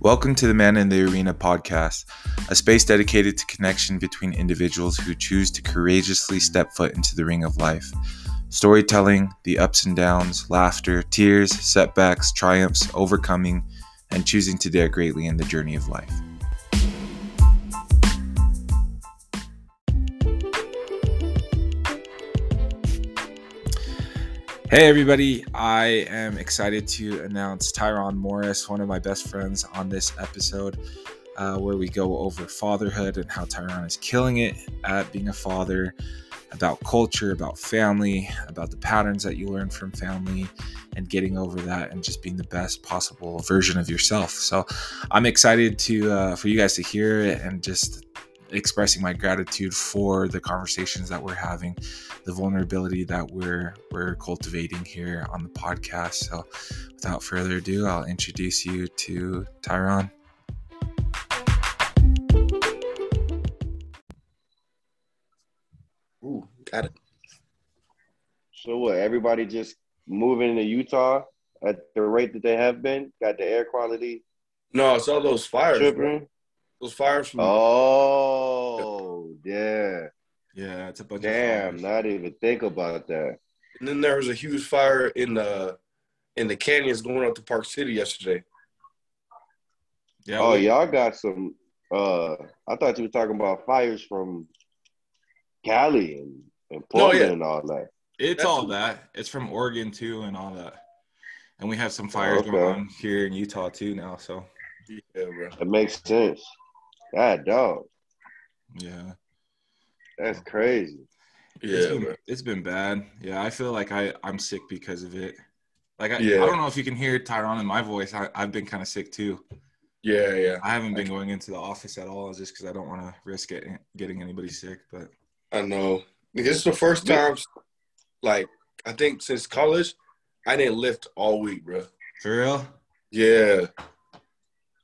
Welcome to the Man in the Arena podcast, a space dedicated to connection between individuals who choose to courageously step foot into the ring of life. Storytelling, the ups and downs, laughter, tears, setbacks, triumphs, overcoming, and choosing to dare greatly in the journey of life. Hey, everybody. I am excited to announce Tyron Morris, one of my best friends, on this episode uh, where we go over fatherhood and how Tyron is killing it at being a father, about culture, about family, about the patterns that you learn from family, and getting over that and just being the best possible version of yourself. So I'm excited to uh, for you guys to hear it and just expressing my gratitude for the conversations that we're having, the vulnerability that we're we're cultivating here on the podcast. So, without further ado, I'll introduce you to Tyron. Ooh, got it. So what? Everybody just moving to Utah at the rate that they have been. Got the air quality No, it's all those fires. bro. tripping. Those fires from Oh, yeah. Yeah, it's a bunch Damn, of not even think about that. and then there was a huge fire in the in the canyons going up to Park City yesterday. Yeah, Oh, we- y'all got some. Uh, I thought you were talking about fires from Cali and, and No, yeah. and all that. it's that's- all that. It's from Oregon too, and all that. And we have some fires Okay. going on here in Utah too now. So Yeah, bro. That makes sense. God, dog, yeah. that's crazy. it's Yeah, been, it's been bad. Yeah, I feel like I I'm sick because of it. Like I, Yeah. I don't know if you can hear Tyron in my voice. I, I've been kind of sick too. Yeah, yeah. I haven't been going into the office at all just because I don't want to risk getting getting anybody sick. But I know. This is the first time, like I think since college, I didn't lift all week, bro. for real, Yeah,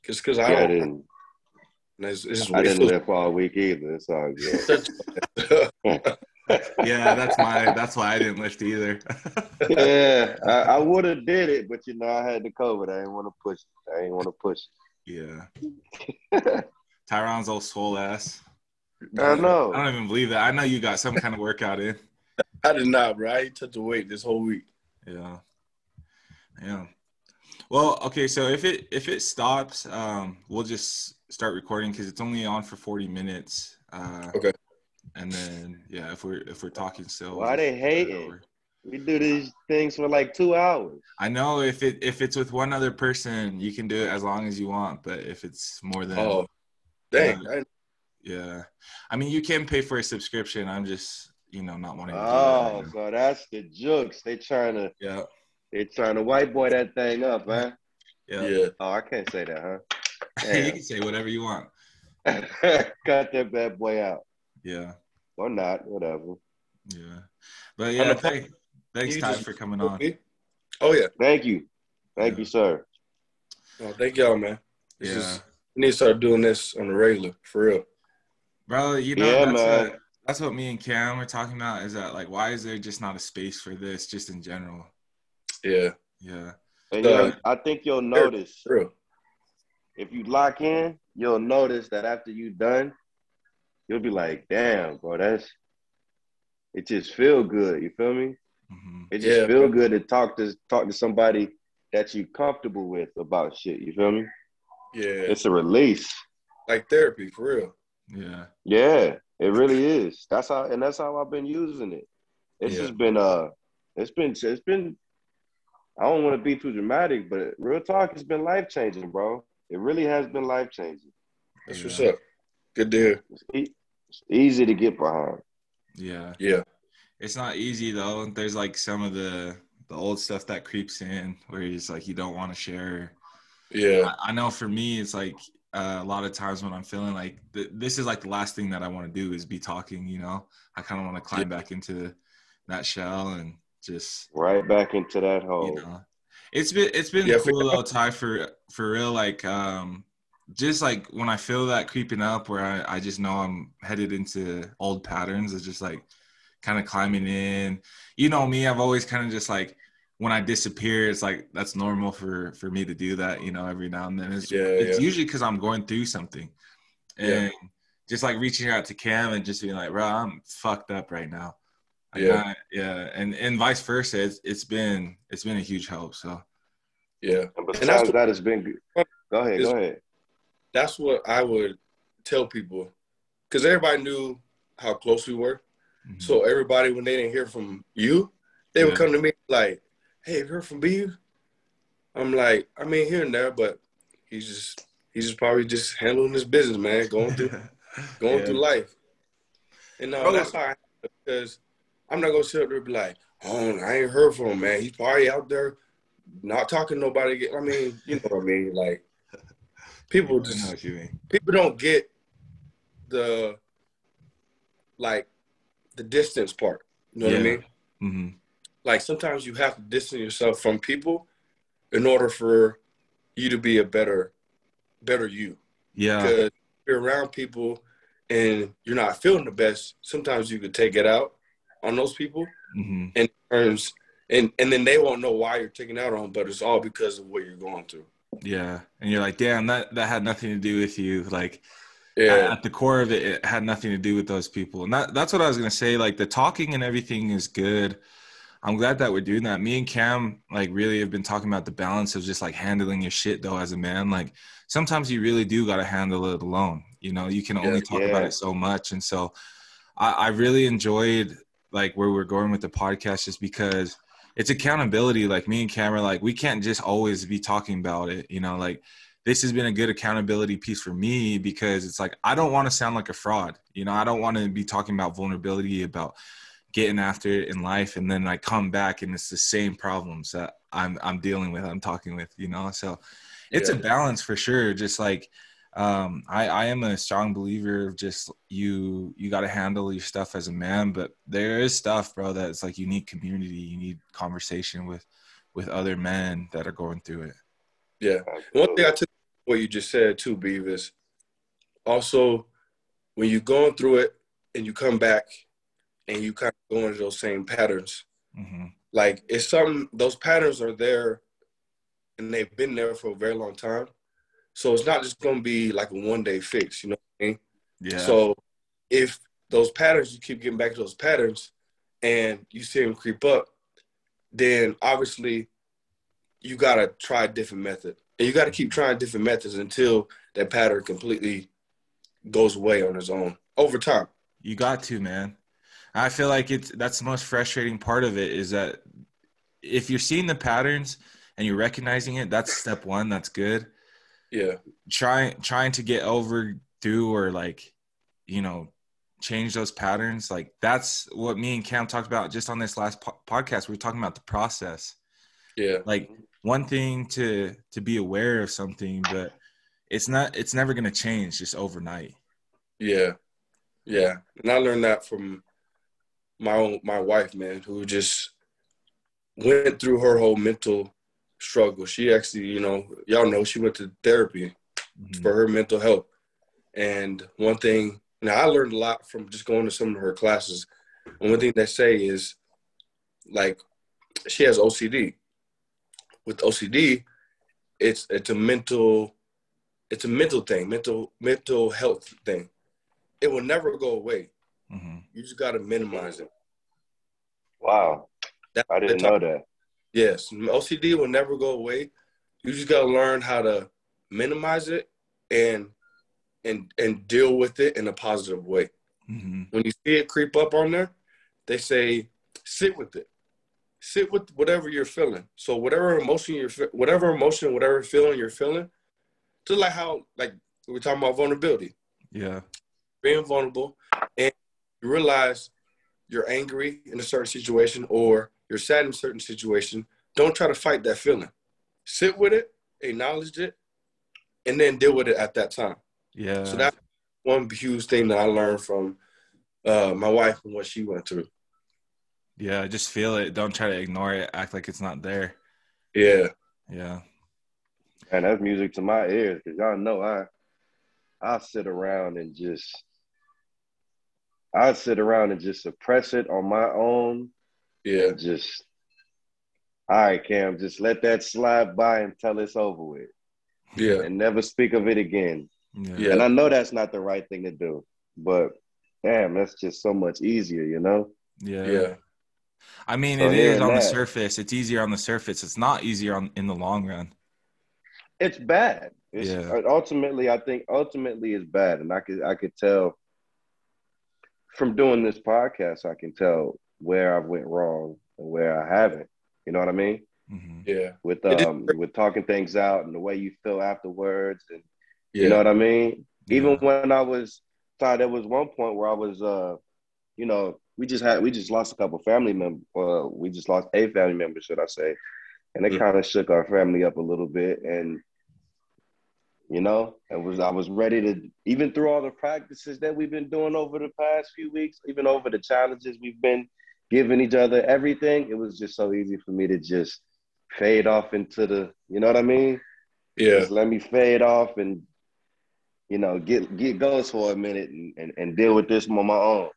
Just cause I Yeah, I don't. Didn't. It's, it's I didn't feels- live all week either. It's all good. yeah, that's my that's why I didn't lift either. yeah, I, I would have did it, but you know I had the COVID. I didn't want to push. It. I didn't want to push. yeah, It. Tyron's old swole ass. I know. I don't even believe that. I know you got some kind of workout in. I did not, bro. I ain't touched the weight this whole week. Yeah. Yeah. Well, okay, so if it if it stops, um, we'll just start recording because it's only on for forty minutes. Uh, Okay. And then yeah, if we're if we're talking still, Why they we'll just start hating? We do these things for like two hours. I know if it if it's with one other person, you can do it as long as you want. But if it's more than Oh, dang! Yeah. I, yeah, I mean you can pay for a subscription. I'm just you know not wanting to do Oh, that. so that's the jokes. They trying to Yeah. they trying to white boy that thing up, huh? Yeah. yeah. Oh, I can't say that, you can say whatever you want. Cut that bad boy out. Yeah. Or not, whatever. Yeah. But On yeah, thank, thanks You Ty for coming on. Oh yeah. Thank you. Thank Yeah. you, sir. Oh, thank y'all, man. This Yeah. is we need to start doing this on the regular, for real. Bro, you know Yeah, that's man. what, that's what me and Cam were talking about is that like why is there just not a space for this just in general? Yeah, Yeah. And Uh, you'll- I think you'll notice for real. If you lock in, you'll notice that after you done, you'll be like, damn, bro, that's it just feel good. You feel me? hmm It just Yeah, feel bro. good to talk to talk to somebody that you comfortable with about shit. You feel me? Yeah, It's a release. like therapy, for real. Yeah. Yeah, it really is. That's how and that's how I've been using it. It's Yeah. just been uh it's been it's been I don't want to be too dramatic, but real talk it's been life changing, bro. It really has been life changing. That's Yeah. what's up. Good to hear. It's, e- it's easy to get behind. Yeah. Yeah, It's not easy though. There's like some of the the old stuff that creeps in where it's like you don't want to share. yeah, I, I know for me, it's like uh, a lot of times when I'm feeling like th- this is like the last thing that I want to do is be talking. You know, I kind of want to climb back into that shell and just Right back into that hole. you know it's been it's been Yeah, cool though ty for for real like um just like when i feel that creeping up where i, I just know i'm headed into old patterns it's just like kind of climbing in you know me i've always kind of just like when I disappear, it's like that's normal for for me to do that, you know, every now and then. It's, Yeah, it's yeah. usually because I'm going through something, and Yeah. just like reaching out to Cam and just being like, "Bro, I'm fucked up right now." Like, Yeah. I- yeah, and and vice versa. It's, it's been it's been a huge help. So Yeah. And that's besides what- that, it's been good. Go ahead, go ahead. That's what I would tell people. Because everybody knew how close we were. mhm. So everybody, when they didn't hear from you, they would come to me like, "Hey, have you heard from B?" I'm like, I mean, here and there, but he's just he's just probably just handling his business, man, going through going Yeah. through life. And no, Bro. that's how I because I'm not gonna sit up there and be like, "Oh, I ain't heard from him, man. He's probably out there not talking to nobody." I mean, you know what I mean? Like, people just what you mean. people don't get the like the distance part. You know what I Yeah. mean? hmm like sometimes you have to distance yourself from people in order for you to be a better better you Yeah, because you're around people and you're not feeling the best sometimes you could take it out on those people hmm in terms and and then they won't know why you're taking out on but it's all because of what you're going through yeah, and you're like, damn, that that had nothing to do with you. Like, yeah at the core of it, it had nothing to do with those people. And that, that's what I was gonna say. Like the talking and everything is good. I'm glad that we're doing that. Me and Cam like really have been talking about the balance of just like handling your shit though as a man. Like sometimes you really do gotta handle it alone. You know, you can only Yeah. talk about it so much. And so I, I really enjoyed like where we're going with the podcast just because it's accountability. Like me and Cam are like, we can't just always be talking about it, you know, like this has been a good accountability piece for me because it's like I don't want to sound like a fraud. You know, I don't want to be talking about vulnerability, about getting after it in life, and then I come back and it's the same problems that I'm I'm dealing with, I'm talking with. You know, so it's a balance for sure. Just like um, I I am a strong believer of just you you got to handle your stuff as a man, but there is stuff, bro, that's like you need community, you need conversation with with other men that are going through it. yeah. One thing i took what you just said too beavis. Also when you're going through it and you come back and you kind of go into those same patterns hmm like it's something those patterns are there and they've been there for a very long time so it's not just going to be like a one day fix you know what i mean Yeah. so if those patterns you keep getting back to those patterns and you see them creep up then obviously you got to try a different method and you got to keep trying different methods until that pattern completely goes away on its own over time You got to, man. I feel like it's that's the most frustrating part of it is that if you're seeing the patterns and you're recognizing it, that's step one. That's good. Yeah Trying trying to get over through or like, you know, change those patterns. Like that's what me and Cam talked about just on this last po- podcast. We were talking about the process. yeah Like one thing to to be aware of something, but it's not. It's never gonna change just overnight. Yeah, yeah, and I learned that from my own my wife, man, who just went through her whole mental struggle. She actually, you know, y'all know she went to therapy Mhm. for her mental health. And one thing, now I learned a lot from just going to some of her classes. And one thing they say is, like, she has OCD. With OCD, it's it's a mental, it's a mental thing, mental mental health thing. It will never go away. Mhm. You just got to minimize it. Wow. That- I didn't that know that. Yes, OCD will never go away. You just got to learn how to minimize it and and and deal with it in a positive way. Mhm. When you see it creep up on there, they say sit with it. Sit with whatever you're feeling. So whatever emotion you're fe- whatever emotion, whatever feeling you're feeling, just like how like we're talking about vulnerability, Yeah. being vulnerable, and you realize you're angry in a certain situation or you're sad in a certain situation. Don't try to fight that feeling. Sit with it, acknowledge it, and then deal with it at that time. Yeah. So that's one huge thing that I learned from uh, my wife and what she went through. Yeah, just feel it. Don't try to ignore it. Act like it's not there. Yeah, Yeah. And that's music to my ears because y'all know I I sit around and just I sit around and just suppress it on my own yeah, just All right, Cam, just let that slide by until it's over with, Yeah. and never speak of it again. Yeah. Yeah. And I know that's not the right thing to do, but damn, that's just so much easier, you know. Yeah. Yeah. I mean, So it is hearing on the surface. It's easier on the surface. It's not easier on in the long run. It's bad. It's, Yeah. Uh, ultimately, I think ultimately it's bad, and I could I could tell from doing this podcast. I can tell where I've went wrong and where I haven't. You know what I mean? hmm Yeah. With um with talking things out and the way you feel afterwards, and Yeah. you know what I mean. Even when I was, thought there was one point where I was, uh, you know, we just had we just lost a couple family members. Uh, we just lost a family member, should I say? And it Mhm. kind of shook our family up a little bit, and you know, it was I was ready to even through all the practices that we've been doing over the past few weeks, even over the challenges we've been giving each other, everything. It was just so easy for me to just fade off into the, you know what I mean? yeah. Just let me fade off and you know get get ghost for a minute and, and, and deal with this on my own.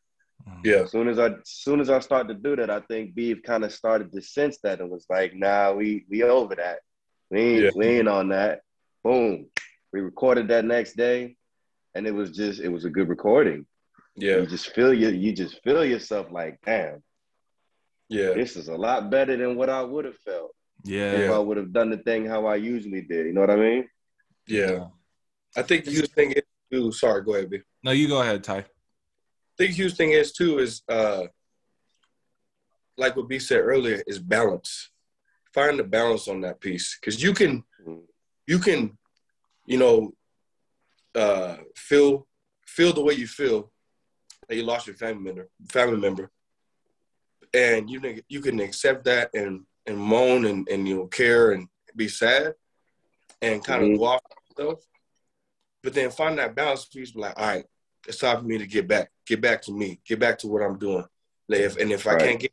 Mm-hmm. Yeah. As soon as I as soon as I started to do that, I think Beef kind of started to sense that and was like, nah, we we over that. We ain't Yeah. we ain't on that. Boom. We recorded that next day and it was just it was a good recording. Yeah. You just feel you you just feel yourself like, damn, Yeah. this is a lot better than what I would have felt Yeah. if I would have done the thing how I usually did. You know what I mean? Yeah. I think the huge thing is too. Sorry, go ahead, B. No, you go ahead, Ty. I think the huge thing is too is uh like what B said earlier is balance. Find the balance on that piece because you can Mhm. you can you know uh feel feel the way you feel that you lost your family member family member and you can you can accept that and and moan and and you know care and be sad and kind Mhm. of go off yourself but then find that balance piece be like all right it's time for me to get back get back to me get back to what i'm doing like if, and if i can't get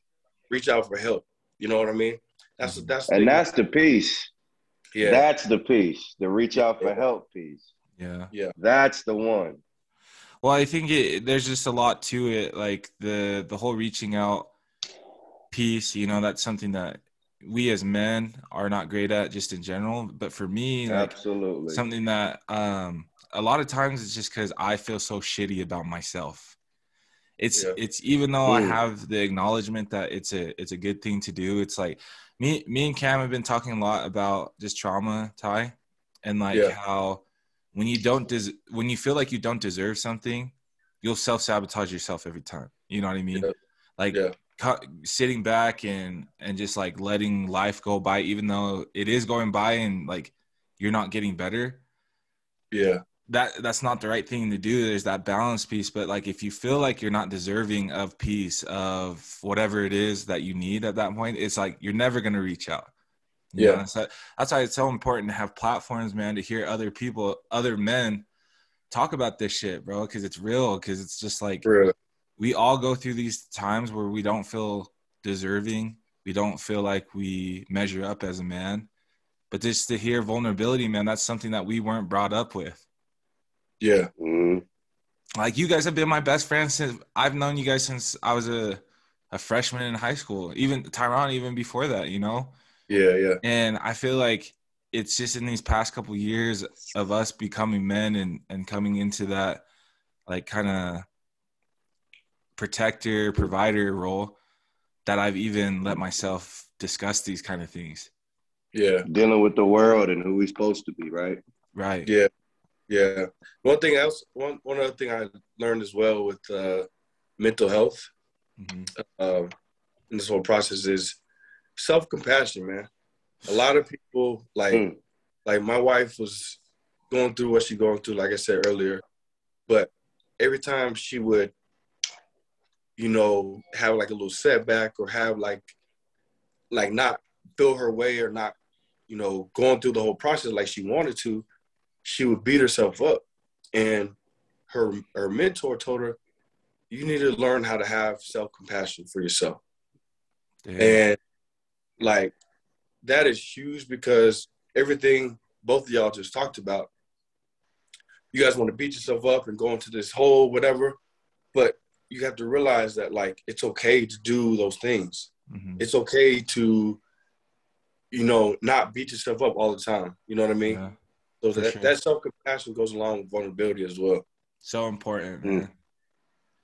reach out for help you know what i mean that's that's the And thing. that's the piece. yeah That's the piece. The reach out for help piece. Yeah, yeah. That's the one. Well, I think it, there's just a lot to it. Like the the whole reaching out piece, you know, that's something that we as men are not great at just in general. But for me, like Absolutely. something that um a lot of times it's just because I feel so shitty about myself. It's Yeah. it's even though I Mm. have the acknowledgement that it's a it's a good thing to do. It's like me me and Cam have been talking a lot about just trauma, Ty, and like Yeah. how when you don't des- when you feel like you don't deserve something, you'll self sabotage yourself every time. You know what I mean? Yeah. Like sitting back and and just like letting life go by, even though it is going by and like you're not getting better yeah that that's not the right thing to do there's that balance piece but like if you feel like you're not deserving of peace of whatever it is that you need at that point it's like you're never going to reach out You Yeah. so that's why it's so important to have platforms man to hear other people other men talk about this shit bro because it's real because it's just like. We all go through these times where we don't feel deserving we don't feel like we measure up as a man but just to hear vulnerability man that's something that we weren't brought up with yeah Mhm. like you guys have been my best friends since I've known you guys since I was a a freshman in high school. Even Tyron, even before that, you know. yeah yeah And I feel like it's just in these past couple years of us becoming men and and coming into that like kind of protector provider role that I've even let myself discuss these kind of things. yeah Dealing with the world and who we're supposed to be, right? Right. Yeah, yeah. One thing else, one one other thing I learned as well with uh, mental health Mhm. um, in this whole process is self compassion, man. A lot of people like Mm. like my wife was going through what she going through, like I said earlier, but every time she would, you know, have like a little setback or have like like not feel her way or not, you know, going through the whole process like she wanted to, she would beat herself up. And her her mentor told her, you need to learn how to have self compassion for yourself. Yeah. And like that is huge because everything both of y'all just talked about, you guys want to beat yourself up and go into this hole, whatever. But you have to realize that like it's okay to do those things. Mhm. It's okay to you know, not beat yourself up all the time. You know what I mean? Yeah, so that, sure. that self compassion goes along with vulnerability as well. so important, Mm. man.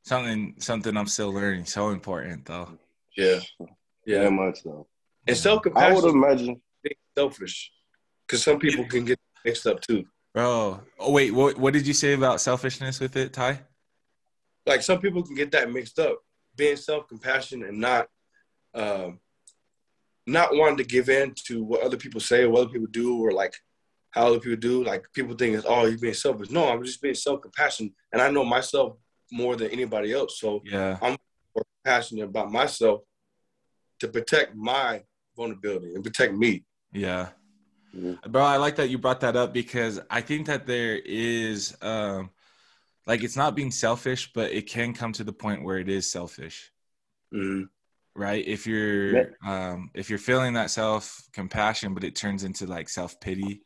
Something something I'm still learning. So important though. Yeah, Very yeah. much so. And self compassion. I would compassion imagine. is selfish because some people can get mixed up too. Bro. Oh wait, what what did you say about selfishness with it, Ty? Like some people can get that mixed up, being self compassion and not, um, not wanting to give in to what other people say or what other people do or like how other people do. Like people think it's oh you're being selfish. No, I'm just being self compassion, and I know myself more than anybody else. So Yeah. I'm more passionate about myself to protect my vulnerability and protect me. Yeah. Mhm. Bro, I like that you brought that up because I think that there is um like it's not being selfish, but it can come to the point where it is selfish. Mm-hmm. Right? If you're um if you're feeling that self compassion, but it turns into like self pity.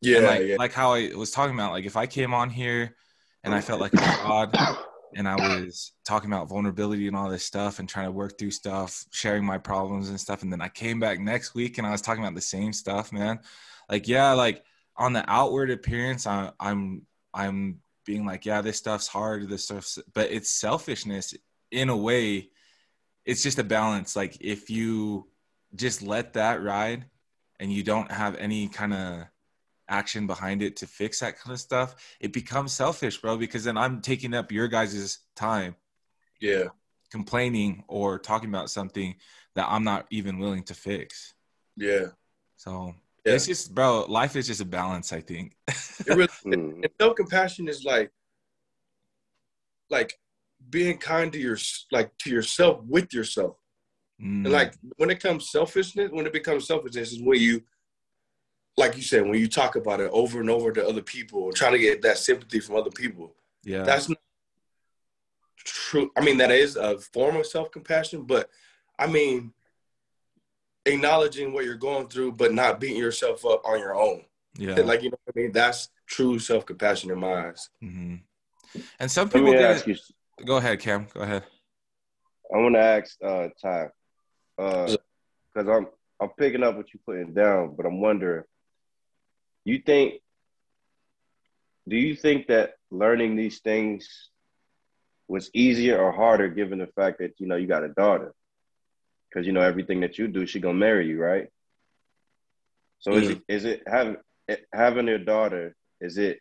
Yeah, like yeah, like how I was talking about, like if I came on here and I felt like a fraud and I was talking about vulnerability and all this stuff and trying to work through stuff, sharing my problems and stuff, and then I came back next week and I was talking about the same stuff, man. Like yeah, like on the outward appearance, I, I'm I'm being like, yeah, this stuff's hard, this stuff's, but it's selfishness in a way. It's just a balance. Like if you just let that ride and you don't have any kind of action behind it to fix that kind of stuff, it becomes selfish, bro, because then I'm taking up your guys' time yeah, complaining or talking about something that I'm not even willing to fix. yeah. So Yeah. it's just, bro, life is just a balance, I think. It really, Mm. and self compassion is like, like being kind to your like to yourself with yourself. Mm, And like when it comes selfishness, when it becomes selfishness, is when you, like you said, when you talk about it over and over to other people, trying to get that sympathy from other people. yeah, That's not true. I mean, that is a form of self compassion, but I mean, acknowledging what you're going through, but not beating yourself up on your own. yeah. Like you know what I mean? That's true self compassion in my eyes. hmm And some Let people me ask you. Go ahead, Cam. Go ahead. I want to ask uh, Ty, because I'm I'm picking up what you're putting down, but I'm wondering, you think, do you think that learning these things was easier or harder, given the fact that you know you got a daughter? Because you know everything that you do, she gonna marry you, right? So is it is it having having a daughter? Is it?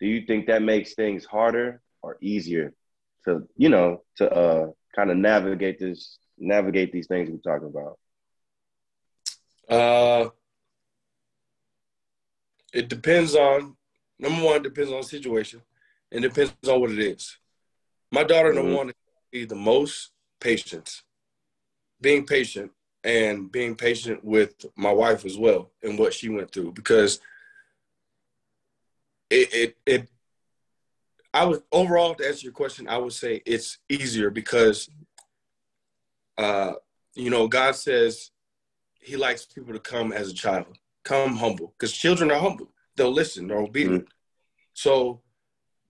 Do you think that makes things harder or easier to you know to uh kind of navigate this navigate these things we're talking about? Uh, it depends on number one, it depends on the situation, and depends on what it is. My daughter, number Mhm. one, is be the most patience, being patient, and being patient with my wife as well and what she went through because it it it. I would overall to answer your question, I would say it's easier because, uh, you know, God says he likes people to come as a child, come humble, because children are humble. They'll listen, they're obedient. So,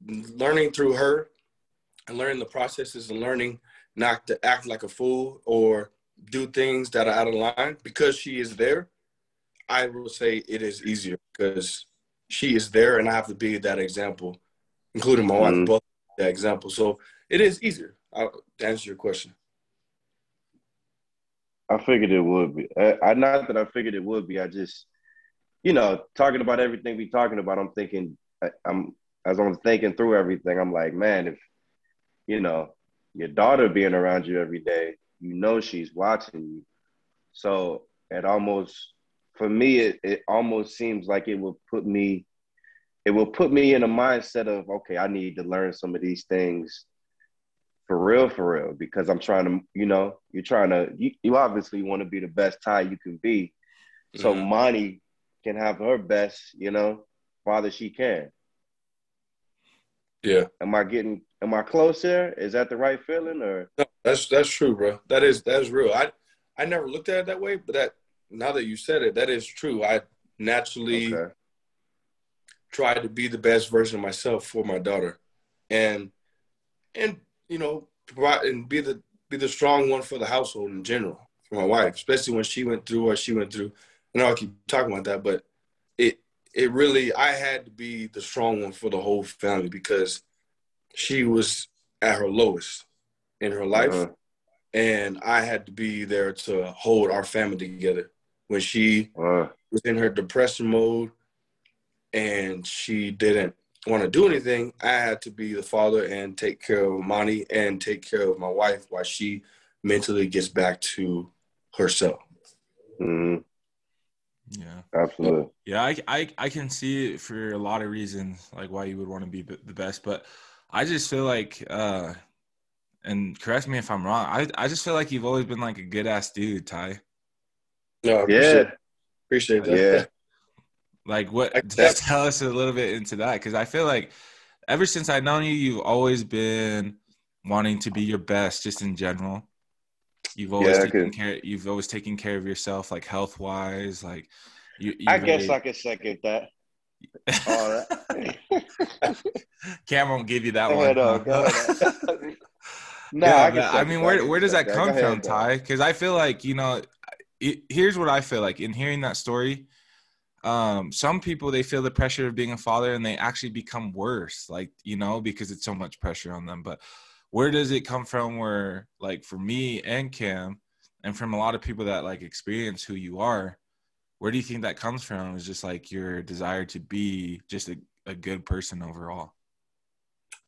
learning through her and learning the processes and learning not to act like a fool or do things that are out of line because she is there, I will say it is easier because she is there and I have to be that example, including my wife, Mhm. both that example. So, it is easier uh, to answer your question. I figured it would be. I, I not that I figured it would be. I just, you know, talking about everything we talking about. I'm thinking. I, I'm as I'm thinking through everything. I'm like, man, if you know your daughter being around you every day, you know she's watching you. So it almost, for me, it, it almost seems like it will put me, it will put me in a mindset of okay, I need to learn some of these things for real, for real, because I'm trying to, you know, you're trying to, you, you obviously want to be the best Ty you can be. So Mhm. Monty can have her best, you know, father she can. Yeah. Am I getting, am I close here? Is that the right feeling or? That's that's true, bro. That is that is real. I I never looked at it that way, but that now that you said it, that is true. I naturally Okay. try to be the best version of myself for my daughter, and and you know provide and be the be the strong one for the household in general for my wife, especially when she went through what she went through. I know I keep talking about that, but it it really I had to be the strong one for the whole family because she was at her lowest in her life, uh-huh. and I had to be there to hold our family together when she uh-huh. was in her depression mode and she didn't want to do anything. I had to be the father and take care of Monty and take care of my wife while she mentally gets back to herself. Mm-hmm. Yeah, absolutely. Yeah, I, I I can see it for a lot of reasons, like why you would want to be the best. But I just feel like, uh, and correct me if I'm wrong. I I just feel like you've always been like a good ass dude, Ty. No, appreciate, yeah, appreciate that. Yeah. Like what? Just tell us a little bit into that because I feel like ever since I've known you, you've always been wanting to be your best, just in general. You've always yeah, taken care. You've always taken care of yourself, like health wise. Like you. I guess I could second that. All right. Cam won't give you that go one. Ahead, uh, huh? no, yeah, I, I, mean, where where does that come ahead, from, Ty? Because I feel like you know, it, here's what I feel like. In hearing that story um, some people they feel the pressure of being a father and they actually become worse like you know because it's so much pressure on them. But where does it come from where like for me and cam and from a lot of people that like experience who you are where do you think that comes from? Is just like your desire to be just a, a good person overall.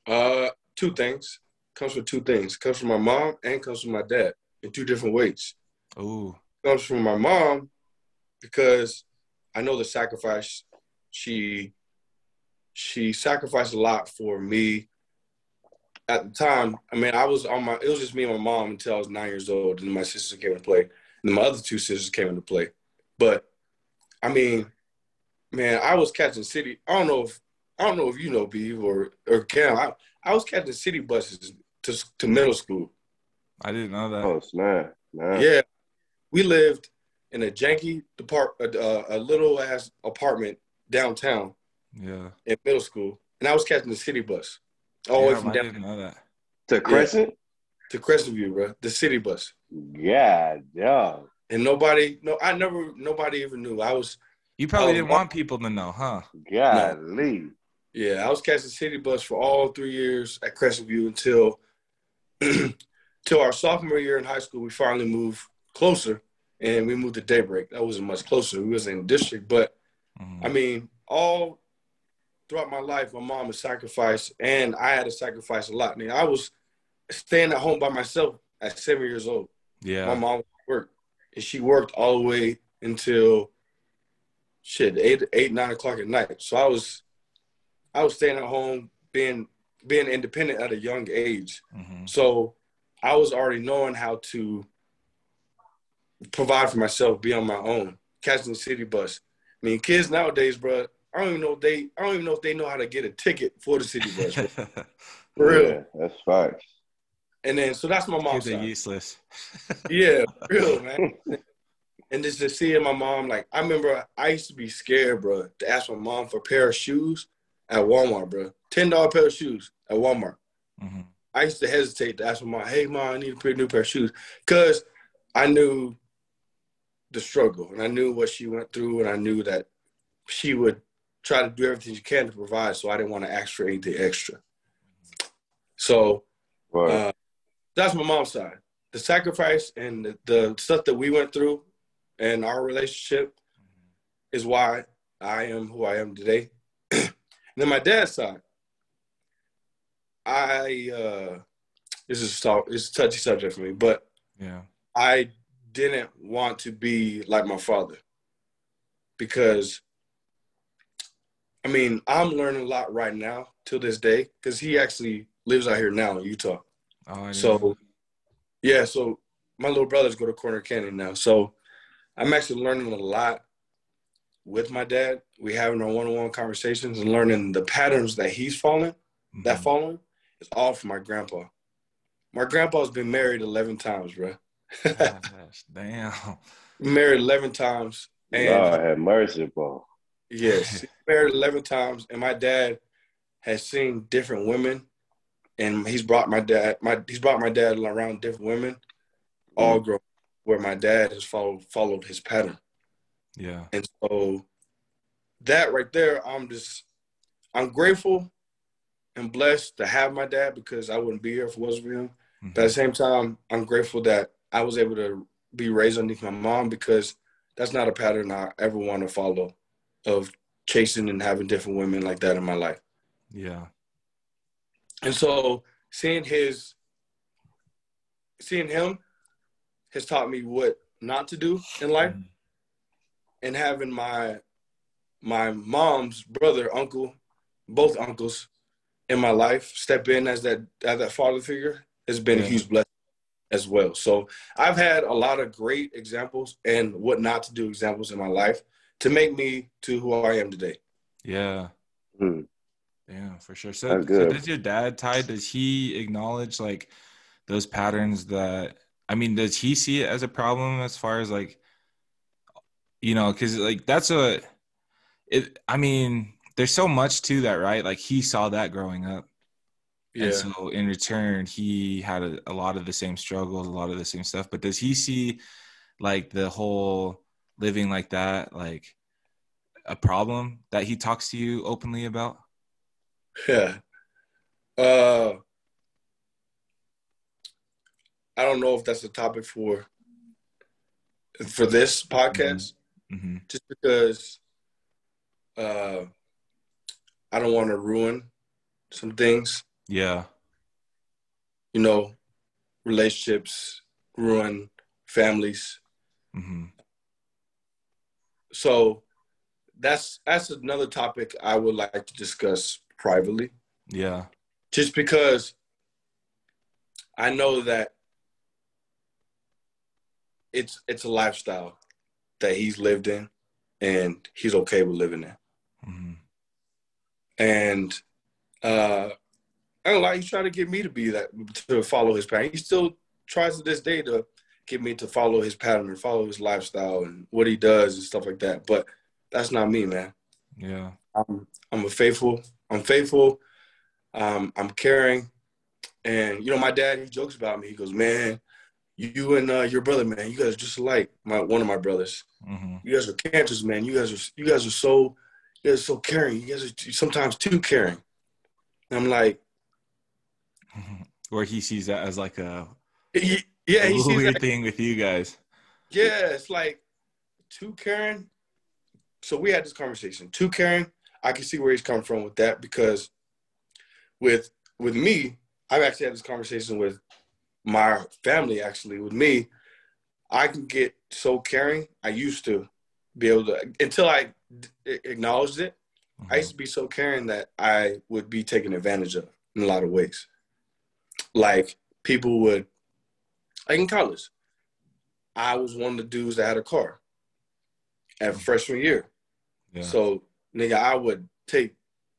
Uh two things comes from two things comes from my mom and comes from my dad in two different ways oh comes from my mom because I know the sacrifice she she sacrificed a lot for me at the time. I mean, I was on my it was just me and my mom until I was nine years old, and my sister came into play, and my other two sisters came into play. But I mean, man, I was catching city. I don't know if I don't know if you know Beav or or Cam. I, I was catching city buses to to middle school. I didn't know that. Oh snap! Man. Yeah, we lived in a janky depart a, a little ass apartment downtown. Yeah. In middle school, and I was catching the city bus all the way from down. know that. To Crescent. Yeah. To Crescent View, bro. The city bus. Yeah, yeah. And nobody, no, I never, nobody even knew. I was. You probably didn't want people to know, huh? Yeah, no. Yeah, I was catching city bus for all three years at Crescent View until, until our sophomore year in high school. We finally moved closer and we moved to Daybreak. That wasn't much closer. We was in the district, but mm-hmm. I mean, all throughout my life, my mom has sacrificed, and I had to sacrifice a lot. I mean, I was staying at home by myself at seven years old. Yeah, my mom worked, and she worked all the way until shit eight, eight, nine o'clock at night. So I was, I was staying at home, being being independent at a young age. Mm-hmm. So I was already knowing how to provide for myself, be on my own, catching the city bus. I mean, kids nowadays, bro, I don't even know if they, I don't even know if they know how to get a ticket for the city bus. for real, yeah, that's facts. And then, so that's my mom's Kids are useless. yeah, real man. and just to see my mom, like I remember, I used to be scared, bro, to ask my mom for a pair of shoes at Walmart, bro. Ten dollar pair of shoes at Walmart. Mm-hmm. I used to hesitate to ask my mom, "Hey, mom, I need a new pair of shoes," because I knew the struggle and I knew what she went through and I knew that she would try to do everything she can to provide. So I didn't want to ask for anything extra. So uh, that's my mom's side. The sacrifice and the, the, stuff that we went through and our relationship is why I am who I am today. Then my dad's side, I uh, this is talk, it's a touchy subject for me, but yeah, I didn't want to be like my father because I mean, I'm learning a lot right now till this day because he actually lives out here now in Utah. Oh, so, yeah, so my little brothers go to Corner Canyon now. So I'm actually learning a lot with my dad. We having our one-on-one conversations and learning the patterns that he's following, mm-hmm. that following is all from my grandpa. My grandpa's been married 11 times, bro. Gosh, damn. Married eleven times. And God have mercy, bro. Yes, married eleven times, and my dad has seen different women, and he's brought my dad. My he's brought my dad around different women, all mm. grow where my dad has followed followed his pattern. Yeah. And so that right there, I'm just I'm grateful and blessed to have my dad because I wouldn't be here if it wasn't for him. Mhm. But at the same time, I'm grateful that I was able to be raised underneath my mom because that's not a pattern I ever want to follow of chasing and having different women like that in my life. Yeah. And so seeing his seeing him has taught me what not to do in life Mhm. And having my my mom's brother, uncle, both uncles in my life step in as that as that father figure has been a huge blessing as well. So I've had a lot of great examples and what not to do examples in my life to make me to who I am today. Yeah. Hmm. Yeah, for sure. So, so does your dad, Ty, does he acknowledge like those patterns that, I mean, does he see it as a problem as far as like, you know, because like that's a, it, I mean, there's so much to that, right? Like he saw that growing up. Yeah. And so in return, he had a, a lot of the same struggles, a lot of the same stuff. But does he see like the whole living like that, like a problem that he talks to you openly about? Yeah. Uh, I don't know if that's a topic for for this podcast, hmm just because uh, I don't want to ruin some things. Yeah. You know, relationships ruin families. hmm So that's that's another topic I would like to discuss privately. Yeah. just because I know that it's it's a lifestyle that he's lived in and he's okay with living in. hmm And uh I don't like he's trying to get me to be that to follow his pattern. He still tries to this day to get me to follow his pattern and follow his lifestyle and what he does and stuff like that. But that's not me, man. Yeah. I'm I'm a faithful. I'm faithful. Um, I'm caring, and you know, my dad he jokes about me. He goes, "Man, you and uh, your brother, man, you guys are just like My one of my brothers. hmm You guys are cancers, man. You guys are you guys are so you guys are so caring. You guys are sometimes too caring. And I'm like, Where he sees that as like a, y- yeah, a he sees weird that. thing with you guys. Yeah, it's like too caring. So we had this conversation. Too caring. I can see where he's coming from with that because with with me, I've actually had this conversation with my family. Actually, with me, I can get so caring. I used to be able to until I d- acknowledged it. I mm-hmm. used to be so caring that I would be taken advantage of in a lot of ways. Like people would, like in college, I was one of the dudes that had a car at mm-hmm. freshman year. Yeah. So nigga, I would take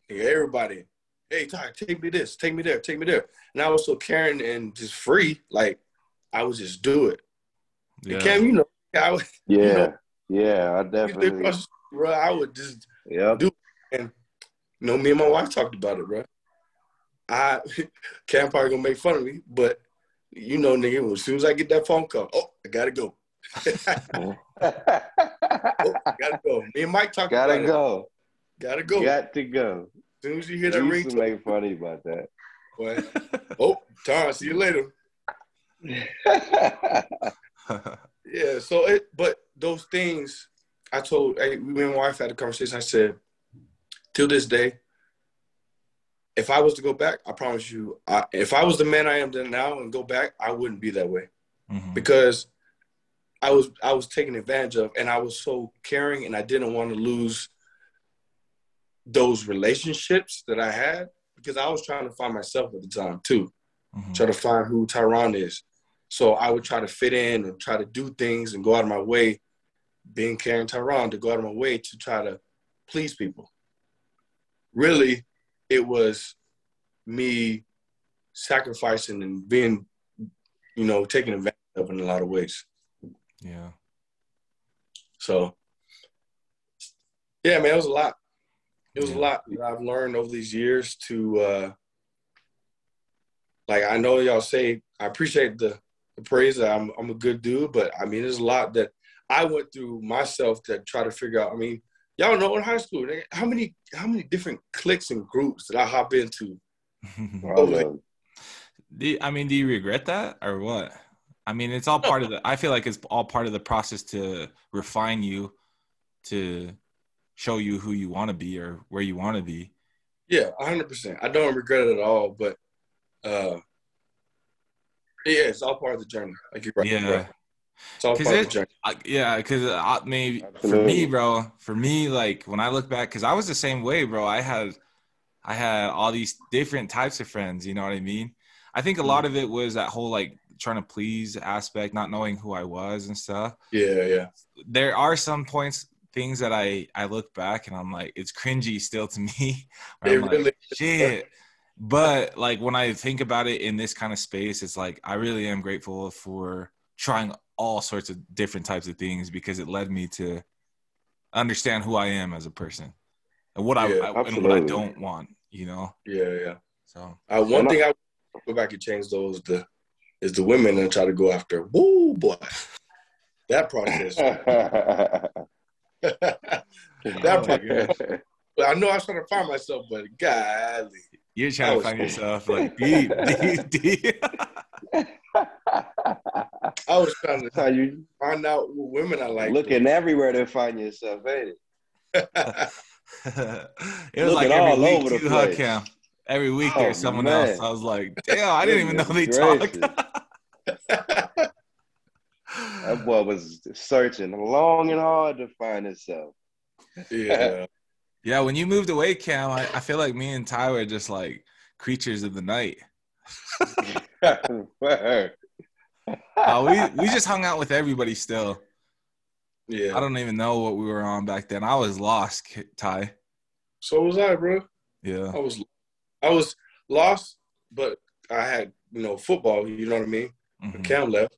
nigga, everybody. Hey, Ty, take me this, take me there, take me there. And I was so caring and just free, like I would just do it. yeah. And Cam, you know, I would, Yeah, know- yeah, I definitely. across the street, bro, I would just Yep. you know, me and my wife talked about it, bro. I Cam probably gonna make fun of me, but you know, nigga, as soon as I get that phone call, oh, I gotta go. oh, gotta go. Me and Mike talked Gotta about it. go. Gotta go. Got to go. As soon as you hear that We ring, used to make funny about that. boy, oh, Tom, see you later. Yeah, so it, but those things, I told, hey, me and wife had a conversation. I said, till this day, if I was to go back, I promise you, I, if I was the man I am then now and go back, I wouldn't be that way Mhm. because I was I was taken advantage of, and I was so caring, and I didn't want to lose those relationships that I had because I was trying to find myself at the time too Mhm. try to find who Tyron is. So I would try to fit in and try to do things and go out of my way, being Karen Tyron, to go out of my way to try to please people. Really, it was me sacrificing and being, you know, taken advantage of in a lot of ways. Yeah. So, yeah, man, it was a lot. It was Yeah. a lot that I've learned over these years to, uh, like, I know y'all say, I appreciate the, the praise that I'm, I'm a good dude, but I mean, there's a lot that I went through myself to try to figure out. I mean, y'all know in high school, how many how many different cliques and groups did I hop into? Oh, do, I mean, do you regret that or what? I mean, it's all part of the. I feel like it's all part of the process to refine you, to show you who you want to be or where you want to be. Yeah, hundred percent. I don't regret it at all, but uh, yeah, it's all part of the journey. Like you're right. Yeah. Right. It's all part it, of the journey. I, yeah, because I maybe for me, bro, for me, like when I look back, because I was the same way, bro. I had, I had all these different types of friends. You know what I mean? I think a lot of it was that whole like trying to please aspect, not knowing who I was and stuff. Yeah, yeah. There are some points, things that I I look back and I'm like, it's cringy still to me. where It I'm like, really shit. But like when I think about it in this kind of space, it's like I really am grateful for trying all sorts of different types of things because it led me to understand who I am as a person and what I, Yeah, I and what I don't want, you know. Yeah, yeah. So Uh, one And I- thing I would go back and change those the is the women and try to go after. Woo boy, that process. yeah. that Oh. I know I was trying to find myself, but golly, you're trying to was- find yourself like deep, deep, deep. I was trying to how you find out what women I like. looking everywhere to find yourself, ain't it? it was like Looking all every week over the too, huh, place. Cam? Every week Oh, there's someone man. else. I was like, damn, I didn't even know they Goodness talked. That boy was searching long and hard to find himself. yeah, yeah, when you moved away, Cam, I, I feel like me and Ty were just like creatures of the night. Uh, we we just hung out with everybody still. yeah. I don't even know what we were on back then. I was lost, Ty. so was I, bro. Yeah. I was, I was lost, but I had you know football. You know what I mean? Mhm. Cam left,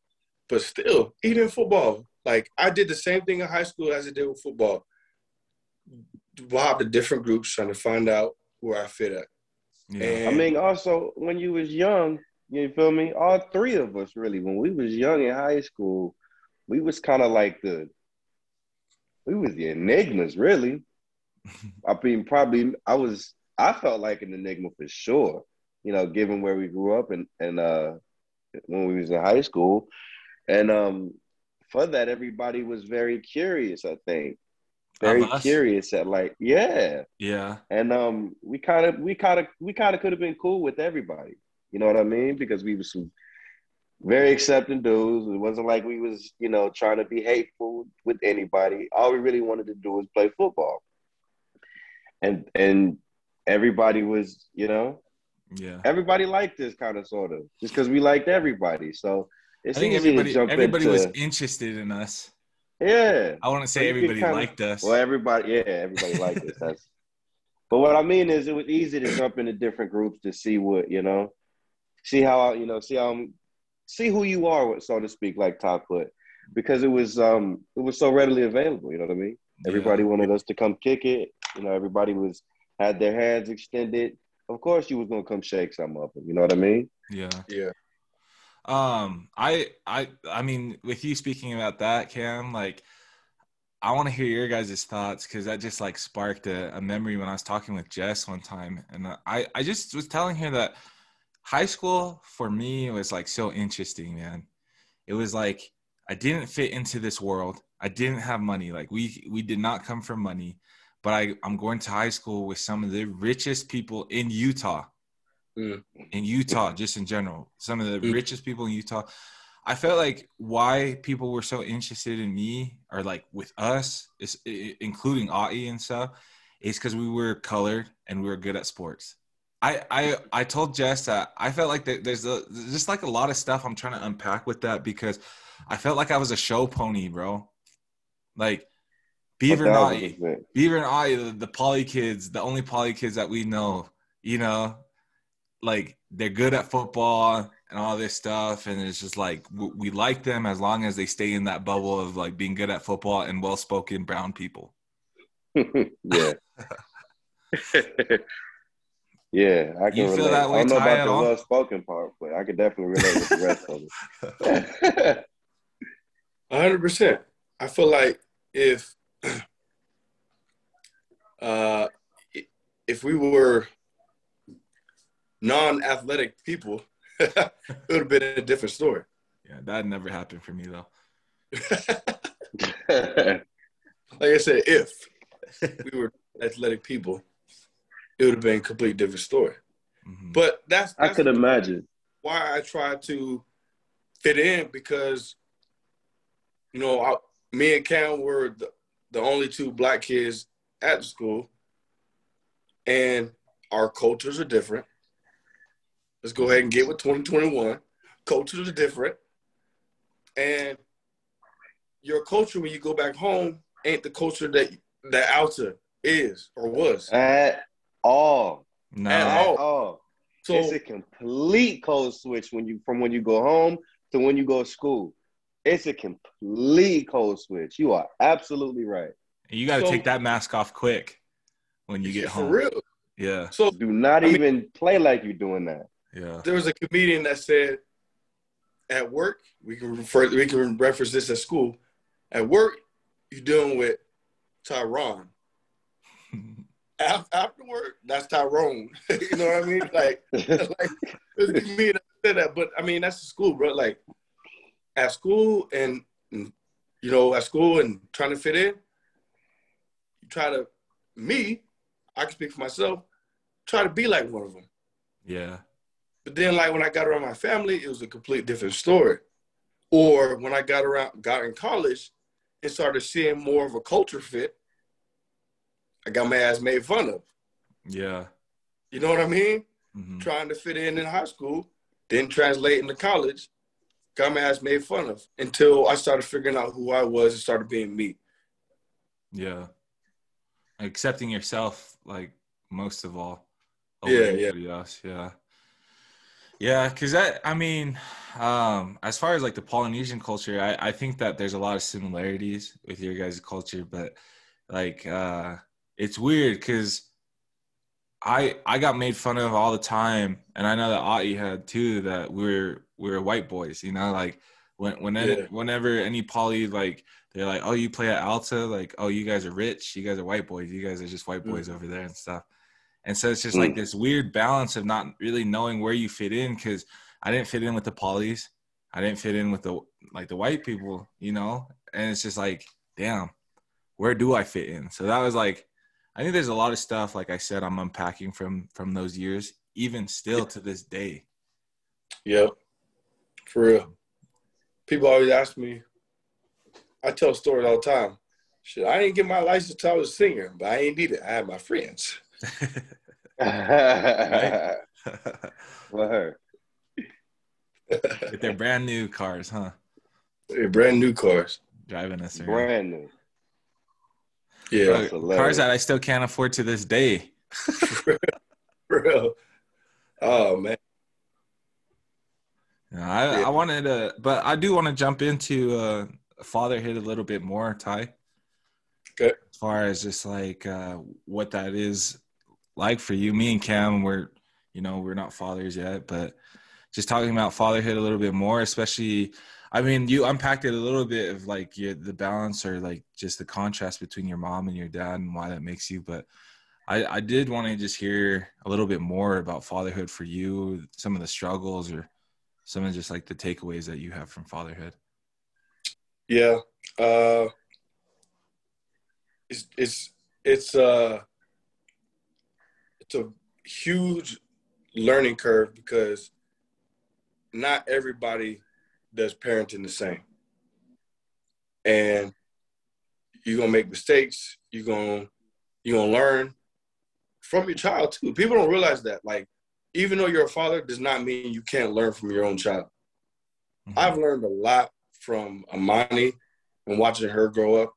but still, even football, like I did the same thing in high school as I did with football. Bob the different groups trying to find out where I fit at. Yeah. And I mean, also when you was young, you feel me? All three of us really, when we was young in high school, we was kind of like the, we was the enigmas, really. I mean, probably I was, I felt like an enigma for sure. You know, given where we grew up and and uh, when we was in high school, and um, for that, everybody was very curious. I think very curious at like, yeah, yeah. and um, we kind of, we kind of, we kind of could have been cool with everybody. You know what I mean? Because we was some very accepting dudes. It wasn't like we was, you know, trying to be hateful with anybody. All we really wanted to do was play football, and and everybody was, you know, Yeah. everybody liked this kind of sort of just because we liked everybody. So it's I think everybody everybody into, was interested in us. yeah. I want to say Well, everybody kinda- liked us. Well, everybody, yeah, everybody liked this. That's, but what I mean is, it was easy to jump into different groups to see what you know, see how you know, see how, see who you are, so to speak, like Top put, because it was um it was so readily available. You know what I mean? Everybody wanted us to come kick it. You know, everybody was had their hands extended. Of course, you was gonna come shake some of them. You know what I mean? Yeah. Yeah. Um, I, I, I mean, with you speaking about that, Cam, like, I want to hear your guys' thoughts because that just like sparked a, a memory when I was talking with Jess one time, and I, I just was telling her that high school for me was like so interesting, man. It was like I didn't fit into this world. I didn't have money. Like we, we did not come from money, but I, I'm going to high school with some of the richest people in Utah in Utah, just in general. Some of the Mm. richest people in Utah. I felt like why people were so interested in me or like with us, is, including Audie and stuff, is because we were colored and we were good at sports. I, I I told Jess that I felt like there's a, there's just like a lot of stuff I'm trying to unpack with that because I felt like I was a show pony, bro. Like Beaver and Audie, Beaver and I, the, the poly kids, the only poly kids that we know, you know, like they're good at football and all this stuff. And it's just like we, we like them as long as they stay in that bubble of like being good at football and well spoken brown people. yeah. yeah, I can You feel relate. that way, I don't know Ty, about the all? well spoken part, but I can definitely relate with the rest of it. hundred percent. I feel like if uh, if we were non-athletic people, it would have been a different story. Yeah, that never happened for me though. like I said, if we were athletic people, it would have been a complete different story. Mm-hmm. But that's, that's I could imagine why I try to fit in because you know I, me and Cam were the, the only two black kids at the school, and our cultures are different. Let's go ahead and get with 2021. Cultures are different, and your culture when you go back home ain't the culture that that Alta is or was at all. No. At all. So it's a complete code switch when you from when you go home to when you go to school. It's a complete code switch. You are absolutely right. You got to so, take that mask off quick when you get home. For real. Yeah. So do not I even mean, play like you're doing that. Yeah. There was a comedian that said, at work, we can refer, we can reference this at school. At work, you're dealing with Tyron. After work, that's Tyrone. you know what I mean? Like, like it's me that said that, but I mean that's the school, bro. Like at school and you know at school and trying to fit in, you try to me. I can speak for myself. Try to be like one of them. Yeah. But then, like when I got around my family, it was a complete different story. Or when I got around, got in college, and started seeing more of a culture fit, I got my ass made fun of. Yeah. You know what I mean? Mm-hmm. Trying to fit in in high school, didn't translate into college, got my ass made fun of until I started figuring out who I was and started being me. Yeah. Accepting yourself, like most of all. yeah, yeah. Else. Yeah. Yeah, because that I mean, um, as far as like the Polynesian culture, I, I think that there's a lot of similarities with your guys' culture, but like uh it's weird because I I got made fun of all the time, and I know that Ati had too. That we're we're white boys, you know, like when when yeah. whenever any poly like they're like, oh, you play at Alta, like oh, you guys are rich, you guys are white boys, you guys are just white boys mm. over there and stuff. And so it's just mm. like this weird balance of not really knowing where you fit in because I didn't fit in with the polys. I didn't fit in with the like the white people, you know? And it's just like, damn, where do I fit in? So that was like I think there's a lot of stuff like I said I'm unpacking from from those years even still to this day. Yep. For real. People always ask me I tell stories all the time. Shit, I didn't get my license until I was a singer, but I ain't need it. I had my friends. Word. With their brand new cars, huh? They're brand new cars. Driving us around. Brand new. Yeah. cars that I still can't afford to this day. Real. Oh man. I, yeah. I wanted to, but I do want to jump into uh, fatherhood a little bit more, Ty. Okay. As far as just like uh, what that is like for you, me and Cam, we're you know we're not fathers yet, but just talking about fatherhood a little bit more, especially. I mean, you unpacked it a little bit of like your, the balance or like just the contrast between your mom and your dad and why that makes you. But I, I did want to just hear a little bit more about fatherhood for you, some of the struggles or some of just like the takeaways that you have from fatherhood. Yeah. Uh, it's, it's, it's, uh, it's a huge learning curve because not everybody does parenting the same. And you're gonna make mistakes, you're gonna you're gonna learn from your child too. People don't realize that. Like, even though you're a father, does not mean you can't learn from your own child. Mm-hmm. I've learned a lot from Amani and watching her grow up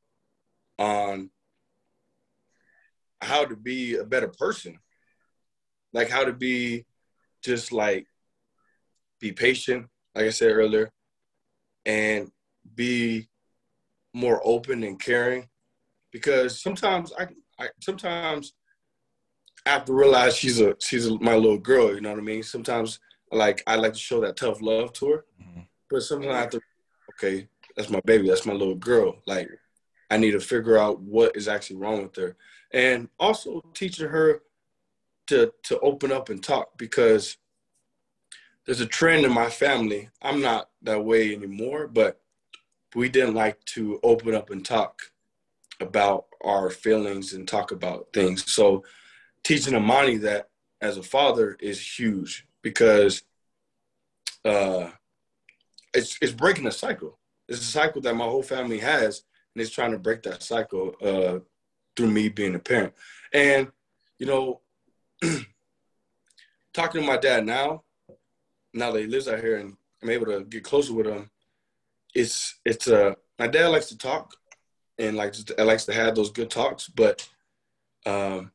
on how to be a better person like how to be just like be patient, like I said earlier, and be more open and caring. Because sometimes I, I sometimes I have to realize she's a she's a, my little girl. You know what I mean? Sometimes like I like to show that tough love to her, mm-hmm. but sometimes I have to okay, that's my baby. That's my little girl. Like, I need to figure out what is actually wrong with her, and also teaching her to to open up and talk because there's a trend in my family. I'm not that way anymore, but we didn't like to open up and talk about our feelings and talk about things. So teaching Amani that as a father is huge because uh, it's it's breaking a cycle. It's a cycle that my whole family has, and it's trying to break that cycle uh, through me being a parent. And you know, talking to my dad now, now that he lives out here and I'm able to get closer with him, it's it's uh my dad likes to talk and likes to, likes to have those good talks, but um,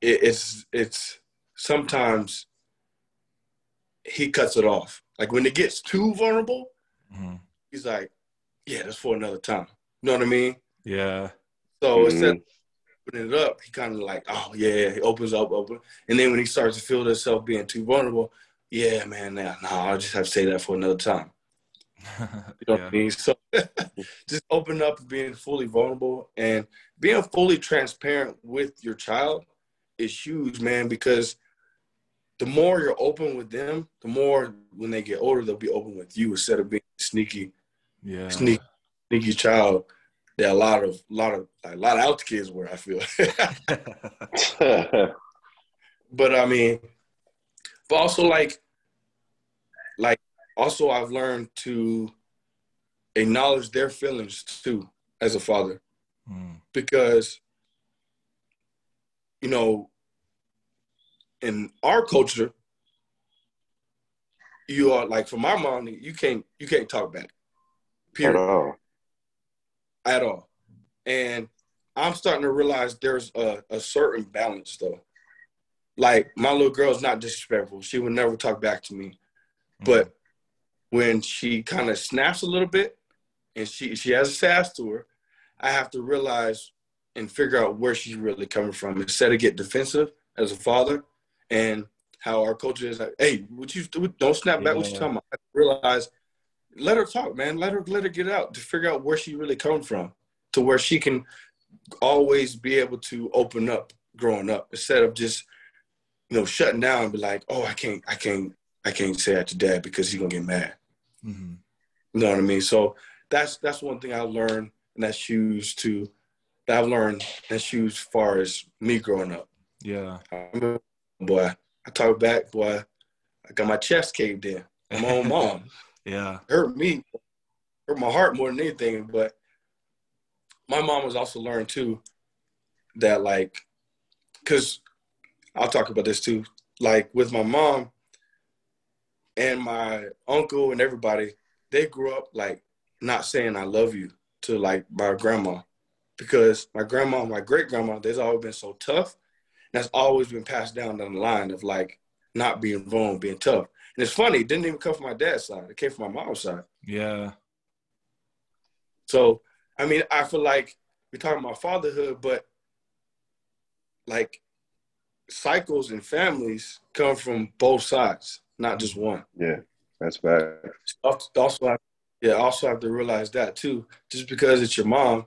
it, it's it's sometimes he cuts it off. Like when it gets too vulnerable, mm-hmm. he's like, "Yeah, that's for another time." You know what I mean? Yeah. So mm-hmm. instead of opening it up, he kind of like, "Oh yeah," he opens up, open, and then when he starts to feel himself being too vulnerable, yeah, man, nah, nah, I'll just have to say that for another time. you know yeah. what I mean? So just open up, being fully vulnerable, and being fully transparent with your child is huge, man. Because the more you're open with them, the more when they get older, they'll be open with you instead of being sneaky, yeah, sneaky, sneaky child. That a lot of, a lot of, like, a lot of out kids were. I feel. but I mean, but also like, like also I've learned to acknowledge their feelings too as a father, mm. because you know in our culture, you are like for my mom, you can't you can't talk back. Period. At all. And I'm starting to realize there's a, a certain balance though. Like my little girl's not disrespectful. She would never talk back to me. Mm-hmm. But when she kind of snaps a little bit and she she has a sass to her, I have to realize and figure out where she's really coming from. Instead of get defensive as a father, and how our culture is like, hey, what you don't snap back. Yeah. What you talking about? I realize, let her talk, man. Let her let her get out to figure out where she really come from, to where she can always be able to open up growing up instead of just you know shutting down and be like, oh, I can't, I can't, I can't say that to dad because he's gonna get mad. Mm-hmm. You know what I mean? So that's that's one thing I learned, and that's huge to that I've learned. That's huge as far as me growing up. Yeah boy, I talk back, boy, I got my chest caved in. My own mom. yeah. Hurt me, hurt my heart more than anything. But my mom was also learned too that like, cause I'll talk about this too. Like with my mom and my uncle and everybody, they grew up like not saying I love you to like my grandma because my grandma, my great grandma, they've always been so tough And that's always been passed down the line of like not being vulnerable, being tough. And it's funny, it didn't even come from my dad's side. It came from my mom's side. Yeah. So, I mean, I feel like we're talking about fatherhood, but like cycles and families come from both sides, not just one. Yeah, that's bad. Also, have, yeah, also have to realize that too. Just because it's your mom,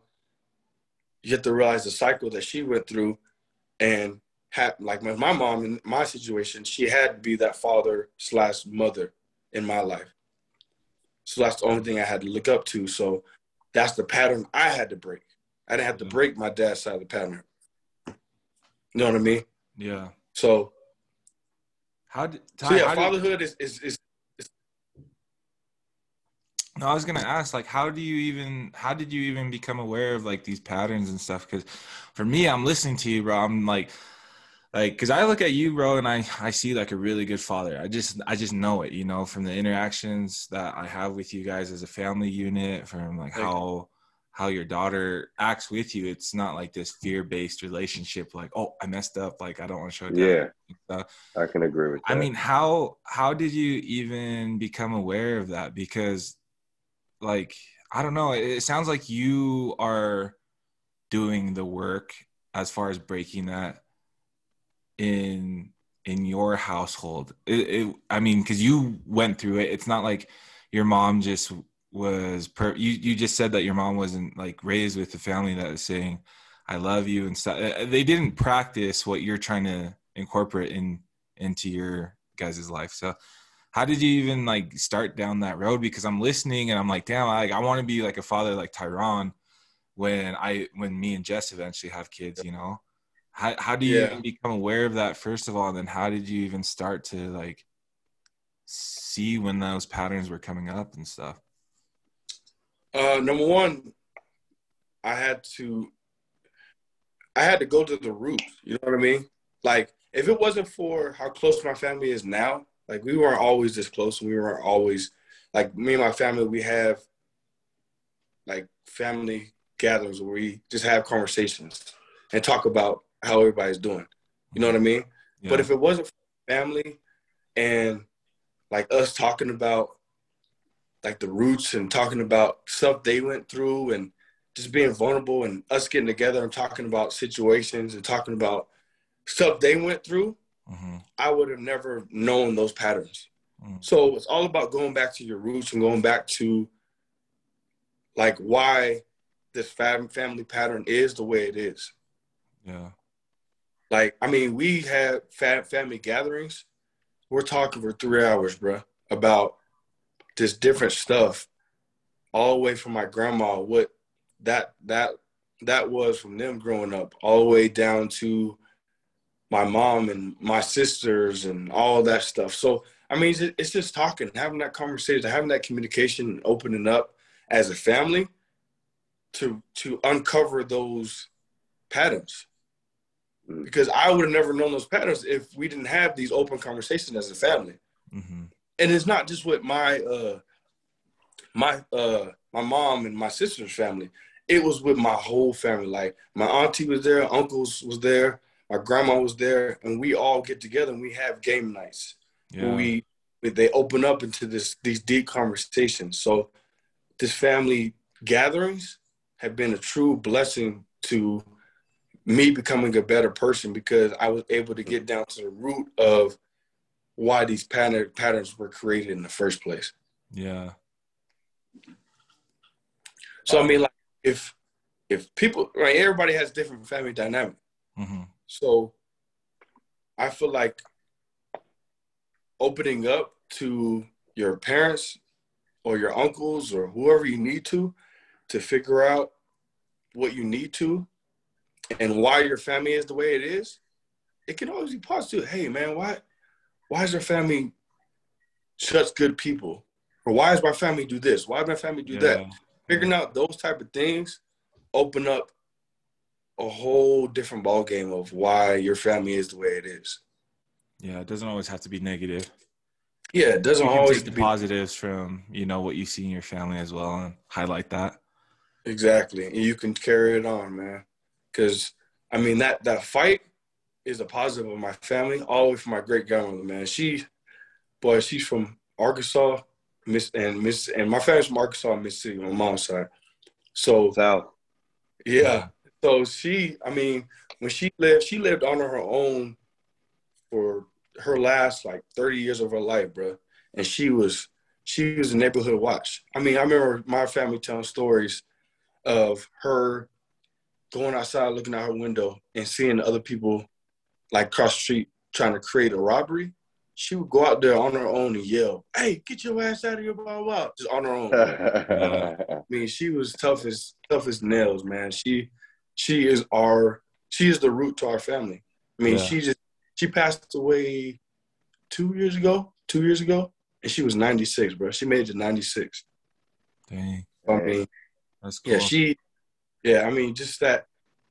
you have to realize the cycle that she went through, and had like my, my mom in my situation, she had to be that father slash mother in my life. So that's the only thing I had to look up to. So that's the pattern I had to break. I didn't have to mm-hmm. break my dad's side of the pattern. You know what I mean? Yeah. So how did Ty, so yeah, fatherhood is, is is no, I was gonna ask, like, how do you even, how did you even become aware of like these patterns and stuff? Because for me, I'm listening to you, bro. I'm like, like because i look at you bro and i i see like a really good father. I just i just know it you know from the interactions that i have with you guys as a family unit from like how how your daughter acts with you. It's not like this fear-based relationship like oh i messed up like i don't want to show it yeah. Uh, I can agree with that. i mean how how did you even become aware of that? Because like i don't know it sounds like you are doing the work as far as breaking that in in your household? It, it, I mean, because you went through it. It's not like your mom just was per you you just said that your mom wasn't like raised with a family that was saying I love you and stuff. Uh, they didn't practice what you're trying to incorporate in into your guys' life. So how did you even like start down that road? Because I'm listening and I'm like, damn, I, I want to be like a father like Tyron when I when me and Jess eventually have kids, you know? How how do you yeah. become aware of that first of all? And then how did you even start to like see when those patterns were coming up and stuff? Uh, number one, I had to I had to go to the root. You know what I mean? Like if it wasn't for how close my family is now, like we weren't always this close. We weren't always like me and my family. We have like family gatherings where we just have conversations and talk about how everybody's doing. You know what I mean? Yeah. But if it wasn't family and like us talking about like the roots and talking about stuff they went through and just being vulnerable and us getting together and talking about situations and talking about stuff they went through, mm-hmm. I would have never known those patterns. Mm-hmm. So it's all about going back to your roots and going back to like why this fam- family pattern is the way it is. Yeah. Like, I mean, we had family gatherings. We're talking for three hours, bro, about just different stuff, all the way from my grandma, what that that that was from them growing up, all the way down to my mom and my sisters and all that stuff. So I mean, it's just talking, having that conversation, having that communication, and opening up as a family to to uncover those patterns. Mm. Because I would have never known those patterns if we didn't have these open conversations as a family. Mm-hmm. And it's not just with my uh my uh my mom and my sister's family it was with my whole family. Like my auntie was there, uncles was there, my grandma was there, and we all get together and we have game nights. Yeah. we they open up into this these deep conversations. So this family gatherings have been a true blessing to me becoming a better person because I was able to get down to the root of why these pattern, patterns were created in the first place. Yeah. So I mean, like if if people right, everybody has different family dynamic. Mm-hmm. So I feel like opening up to your parents or your uncles or whoever you need to to figure out what you need to and why your family is the way it is, it can always be positive. Hey man, why why is your family such good people? Or why does my family do this? Why does my family do yeah. that? figuring out those type of things open up a whole different ball game of why your family is the way it is. Yeah, it doesn't always have to be negative. Yeah, it doesn't always take the be- positives from you know what you see in your family as well and highlight that. Exactly, and you can carry it on, man. Because I mean that that fight is a positive of my family, all the way from my great grandmother, man. She, boy, she's from Arkansas, Miss and Miss and my family's from Arkansas, Mississippi, on my mom's side. So South. Yeah. So she, I mean, when she lived, she lived on her own for her last like 30 years of her life, bro. And she was she was a neighborhood watch. I mean, I remember my family telling stories of her going outside looking out her window and seeing other people like cross the street trying to create a robbery she would go out there on her own and yell, "Hey, get your ass out of here!" Blah blah, just on her own. I mean, she was tough as tough as nails, man. She she is our she is the root to our family. I mean, yeah. she just she passed away two years ago, two years ago, and she was 96, bro. She made it to 96. Dang. I mean, that's cool. Yeah, she, yeah, I mean, just that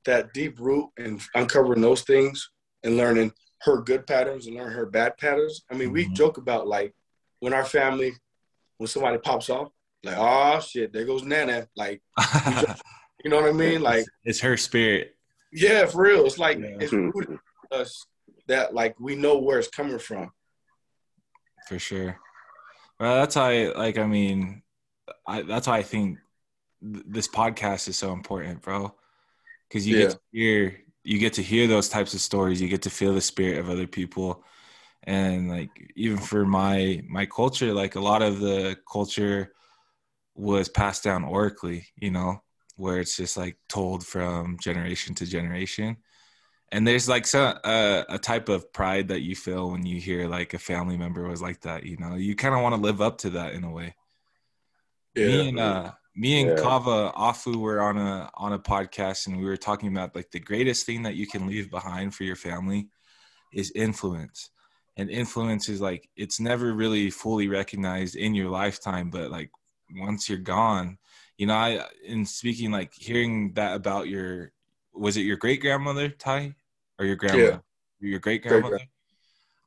that deep root and uncovering those things and learning her good patterns and learn her bad patterns. I mean, mm-hmm. we joke about like when our family, when somebody pops off, like, oh shit, there goes Nana. Like, you know what I mean? Like, it's her spirit. Yeah, for real. It's like yeah. it's rooted us that like we know where it's coming from. For sure. Well, that's how I like. I mean, I that's why I think th- this podcast is so important, bro. Because you yeah. get to hear you get to hear those types of stories you get to feel the spirit of other people and like even for my my culture like a lot of the culture was passed down orally, you know, where it's just like told from generation to generation. And there's like some uh, a type of pride that you feel when you hear like a family member was like that, you know. You kind of want to live up to that in a way. Yeah. Me and uh me and yeah. Kava Afu were on a on a podcast and we were talking about like the greatest thing that you can leave behind for your family is influence. And influence is like it's never really fully recognized in your lifetime, but like once you're gone, you know, I in speaking like hearing that about your was it your great grandmother, Ty? Or your grandma? Yeah. Your great grandmother?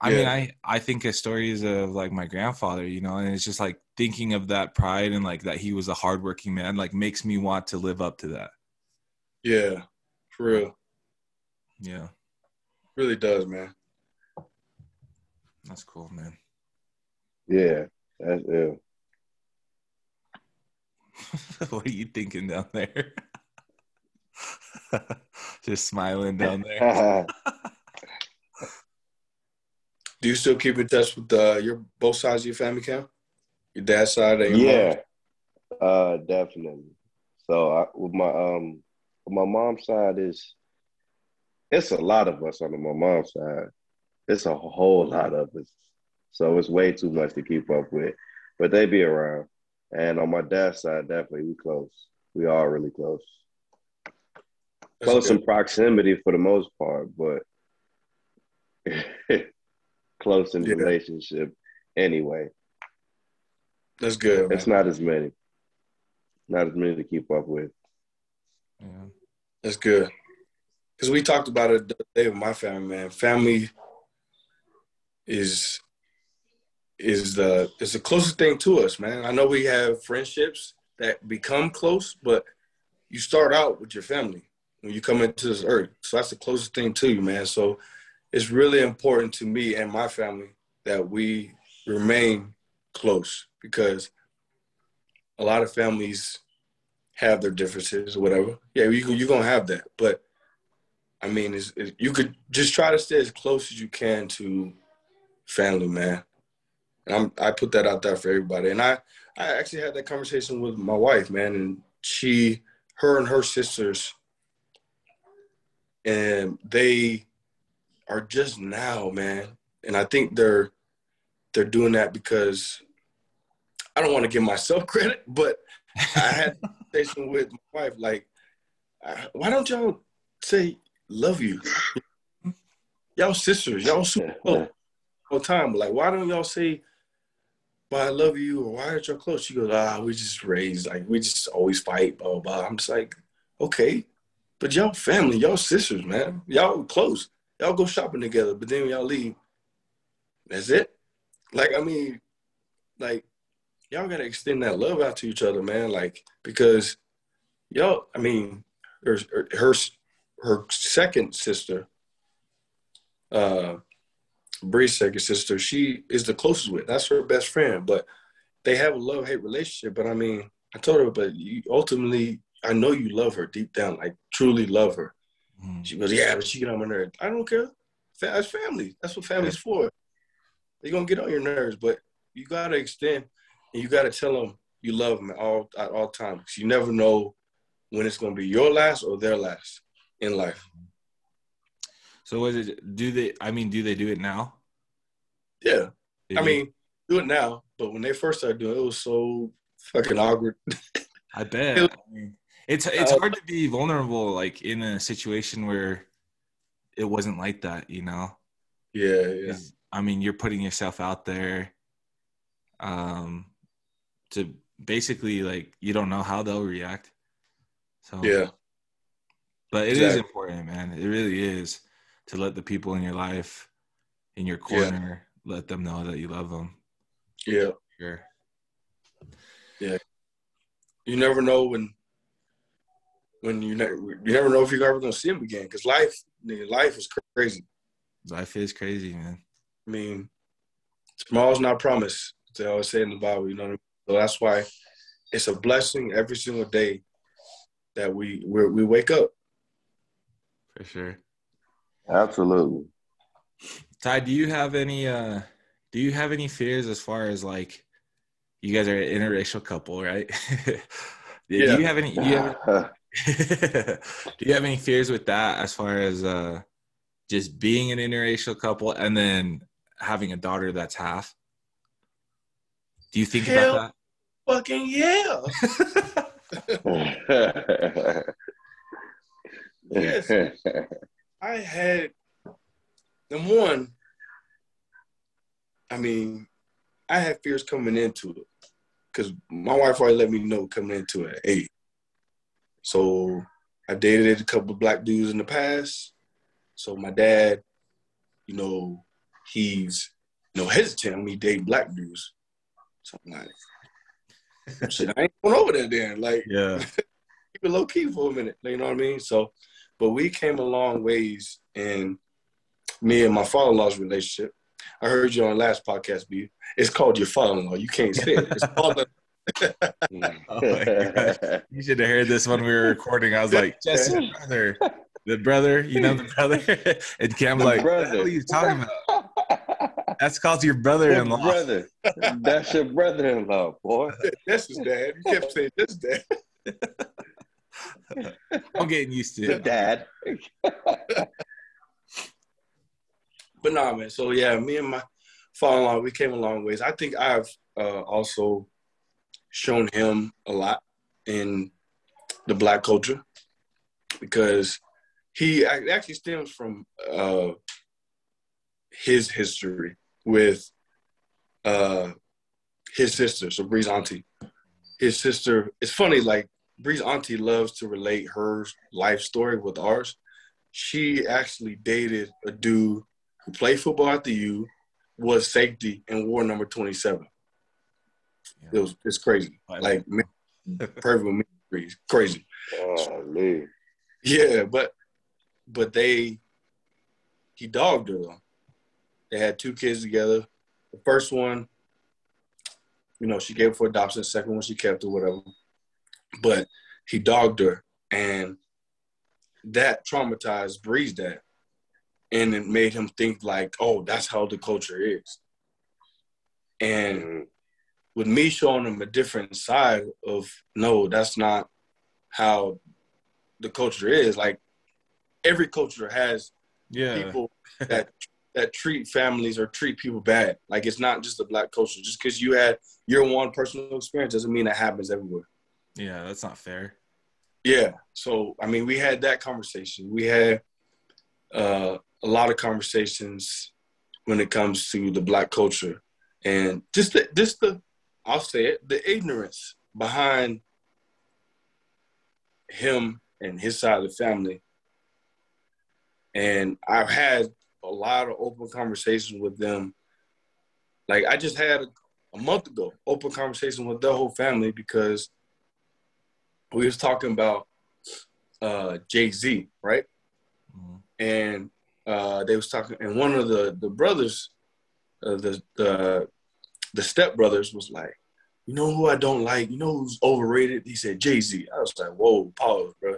I yeah. mean, I I think of stories of like my grandfather, you know, and it's just like thinking of that pride and like that he was a hardworking man, like makes me want to live up to that. Yeah, for real. Yeah, really does, man. That's cool, man. Yeah, that's ill. what are you thinking down there? Just smiling down there. Do you still keep in touch with uh, your both sides of your family, Cam? Your dad's side your yeah, uh, definitely. So I, with my um, with my mom's side is it's a lot of us on my mom's side. It's a whole lot of us. So it's way too much to keep up with. But they be around. And on my dad's side, definitely we close. We are really close. That's close good. in proximity for the most part, but close in yeah. relationship anyway. That's good. It's not as many. Not as many to keep up with. Yeah. That's good. Because we talked about it today with my family, man. Family is is the is the closest thing to us, man. I know we have friendships that become close, but you start out with your family when you come into this earth. So that's the closest thing to you, man. So it's really important to me and my family that we remain close because a lot of families have their differences or whatever. Yeah, you you're gonna have that, but I mean, it's, you could just try to stay as close as you can to family, man. And I'm, I put that out there for everybody. And I, I actually had that conversation with my wife, man, and she, her and her sisters, and they are just now, man. And I think they're they're doing that because I don't want to give myself credit, but I had a conversation with my wife, like, why don't y'all say love you? Y'all sisters, y'all super close all the time. Like, why don't y'all say but I love you, or why aren't y'all close? She goes, ah, we just raised, like, we just always fight, blah, blah, blah. I'm just like, okay, but y'all family, y'all sisters, man. Y'all close. Y'all go shopping together, but then when y'all leave, that's it. Like, I mean, like, y'all gotta extend that love out to each other, man. Like, because y'all, I mean, her, her, her second sister, uh, Bree's second sister, she is the closest with. That's her best friend. But they have a love hate relationship. But I mean, I told her, but you, ultimately, I know you love her deep down, like truly love her. Mm. She goes, yeah, but she get on my nerves. I don't care. That's family. That's what family's for. They're gonna get on your nerves, but you gotta extend and you gotta tell them you love them at all at all times. You never know when it's gonna be your last or their last in life. So was it? Do they? I mean, do they do it now? Yeah, I mean, do it now. But when they first started doing it, it was so fucking awkward. I bet. I mean, it's it's uh, hard to be vulnerable, like in a situation where it wasn't like that, you know. Yeah, yeah. I mean, you're putting yourself out there, um, to basically like you don't know how they'll react. So yeah, but it exactly. is important, man. It really is to let the people in your life, in your corner, yeah. let them know that you love them. Yeah. Sure. Yeah. You never know when when you never you never know if you're ever gonna see them again because life life is crazy. Life is crazy, man. I mean, tomorrow's not promised. They always say in the Bible, you know. I mean? So that's why it's a blessing every single day that we we wake up. For sure. Absolutely. Ty, do you have any uh do you have any fears as far as like you guys are an interracial couple, right? Yeah. Do you have any? Do you have, do you have any fears with that as far as uh, just being an interracial couple and then having a daughter that's half? Do you think Hell- about that? Fucking yeah. Yes. I had number one. I mean, I had fears coming into it because my wife already let me know coming into it. Hey, so I dated a couple of black dudes in the past. So my dad, you know, he's you know hesitant on me dating black dudes. So I'm like, shit, I ain't going over there then. Like, yeah. keep it low key for a minute. You know what I mean? So, but we came a long ways in me and my father-in-law's relationship. I heard you on the last podcast, B. It's called your father-in-law. You can't say it. It's called Oh. You should have heard this when we were recording. I was like, Jesse, brother, the brother, you know the brother, and Cam's The like, brother. "What are you talking about? That's called your Your brother-in-law." brother. That's your brother-in-law, boy. This is dad. You kept saying this dad. I'm getting used to Your it. dad. But nah, man. So yeah, me and my father-in-law, we came a long ways. I think I've uh, also shown him a lot in the black culture because he actually stems from uh, his history with uh, his sister, so Bree's auntie. His sister, it's funny, like Bree's auntie loves to relate her life story with ours. She actually dated a dude who played football at the U, was safety, and wore number 27. It was it's crazy. Like man, perfect with me, Breeze. crazy. Yeah, but but they he dogged her though. They had two kids together. The first one, you know, she gave for adoption. The second one she kept or whatever. But he dogged her and that traumatized Bree's dad. And it made him think like, oh, that's how the culture is. And Mm. with me showing him a different side of no, that's not how the culture is. Like every culture has Yeah. people that that treat families or treat people bad. Like it's not just a black culture. Just because you had your one personal experience doesn't mean that happens everywhere. Yeah, that's not fair. Yeah. So I mean, we had that conversation. We had uh, a lot of conversations when it comes to the black culture, and just the, just the I'll say it the ignorance behind him and his side of the family. And I've had a lot of open conversations with them. Like I just had a, a month ago, open conversation with their whole family because we was talking about uh, Jay Z, right? Mhm. And uh, they was talking, and one of the the brothers, uh, the the the step brothers, was like, "You know who I don't like? You know who's overrated?" He said Jay Z. I was like, "Whoa, pause, bro."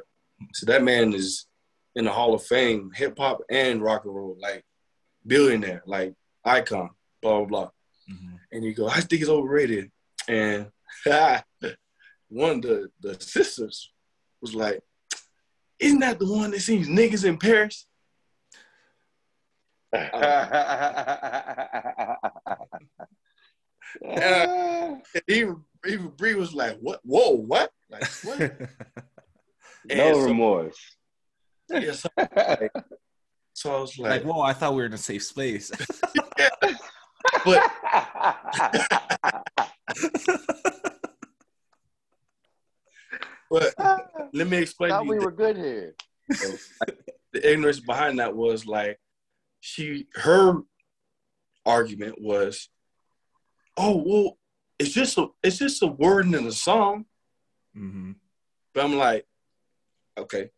So that man is in the Hall of Fame, hip hop and rock and roll, like billionaire, like icon, blah blah blah Mhm. and you go, I think it's overrated. And one of the, the sisters was like, Isn't that the one that sings niggas in Paris? And even even Bree was like, What? Whoa, what? Like what? No so- remorse. Yeah, so, so I was like, like, whoa, I thought we were in a safe space. but but let me explain to Thought you we the- were good here. the ignorance behind that was like she her argument was oh well it's just a it's just a word in the song hmm but i'm like okay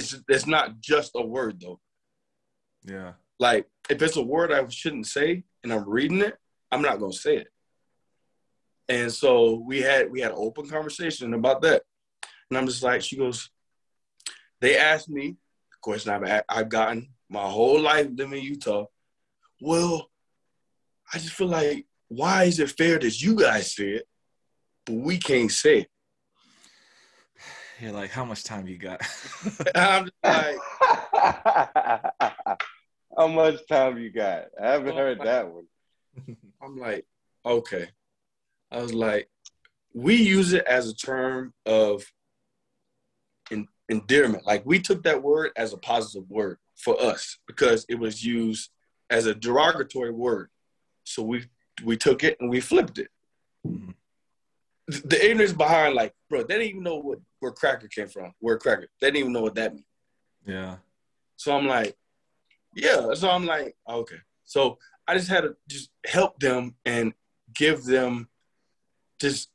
it's it's not just a word though Yeah. like if it's a word i shouldn't say and i'm reading it i'm not going to say it and so we had we had an open conversation about that and i'm just like she goes they asked me the question i've, I've gotten my whole life living in utah well i just feel like why is it fair that you guys say it, but we can't say it? You're like, how much time you got? I'm like, How much time you got? I haven't Oh heard my- that one. I'm like, okay. I was like, we use it as a term of en- endearment. Like we took that word as a positive word for us because it was used as a derogatory word. So we we took it and we flipped it. Mhm. The ignorance behind, like, bro, they didn't even know what where cracker came from. Where cracker, they didn't even know what that meant. yeah. So I'm like, yeah. So I'm like, oh, okay. So I just had to just help them and give them just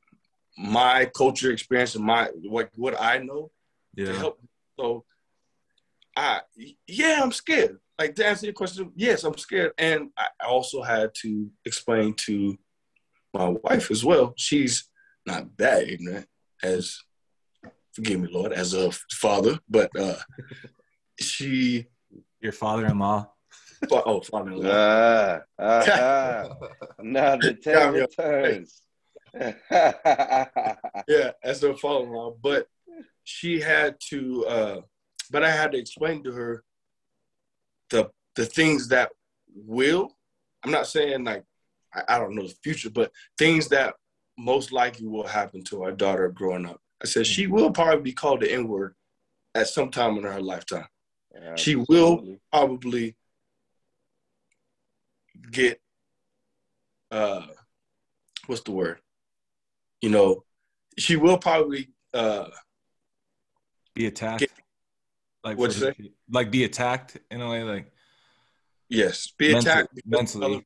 my culture experience and my what what I know to help. So I yeah, I'm scared. Like to answer your question, yes, I'm scared. And I also had to explain to my wife as well. She's not that ignorant as forgive me, Lord, as a father, but uh she Your father-in-law. oh father-in-law. Ah, ah, ah. Now the Got me table turns. yeah, as her father-in-law. But she had to, uh, but I had to explain to her the the things that will. I'm not saying like I, I don't know the future, but things that most likely will happen to our daughter growing up. I said she will probably be called the N word at some time in her lifetime. She will Probably get uh, what's the word? You know, she will probably uh Be attacked. Get- like What'd you the- Like be attacked in a way, like Yes, be Mental- attacked mentally.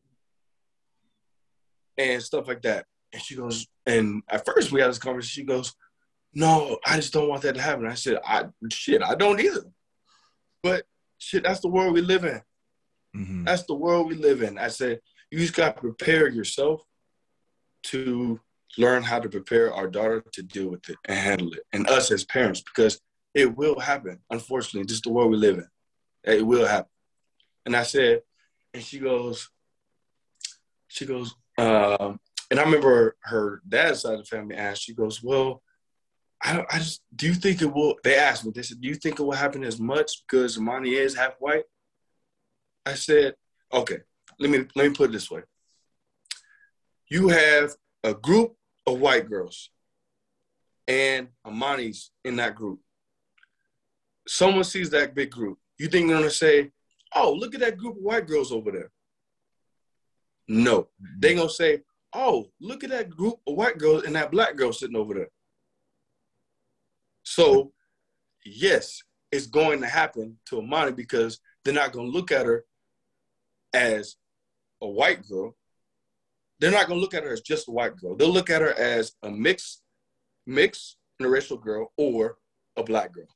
and stuff like that. And she goes, and at first we had this conversation. She goes, "No, I just don't want that to happen." I said, "I shit, I don't either." But shit, that's the world we live in. Mhm. That's the world we live in. I said, you just got to prepare yourself to learn how to prepare our daughter to deal with it and handle it, and us as parents because it will happen. Unfortunately, just the world we live in. It will happen. And I said, and she goes, she goes, um, and I remember her dad's side of the family asked, she goes, well, I, don't, I just, do you think it will, they asked me, they said, do you think it will happen as much because Imani is half white? I said, okay, let me, let me put it this way. You have a group of white girls and Amani's in that group. Someone sees that big group. You think they're gonna say, oh, look at that group of white girls over there. No, they're gonna say, oh, look at that group of white girls and that black girl sitting over there. So, yes, it's going to happen to Amani because they're not gonna look at her as a white girl. They're not gonna look at her as just a white girl. They'll look at her as a mixed, mixed interracial girl or a black girl.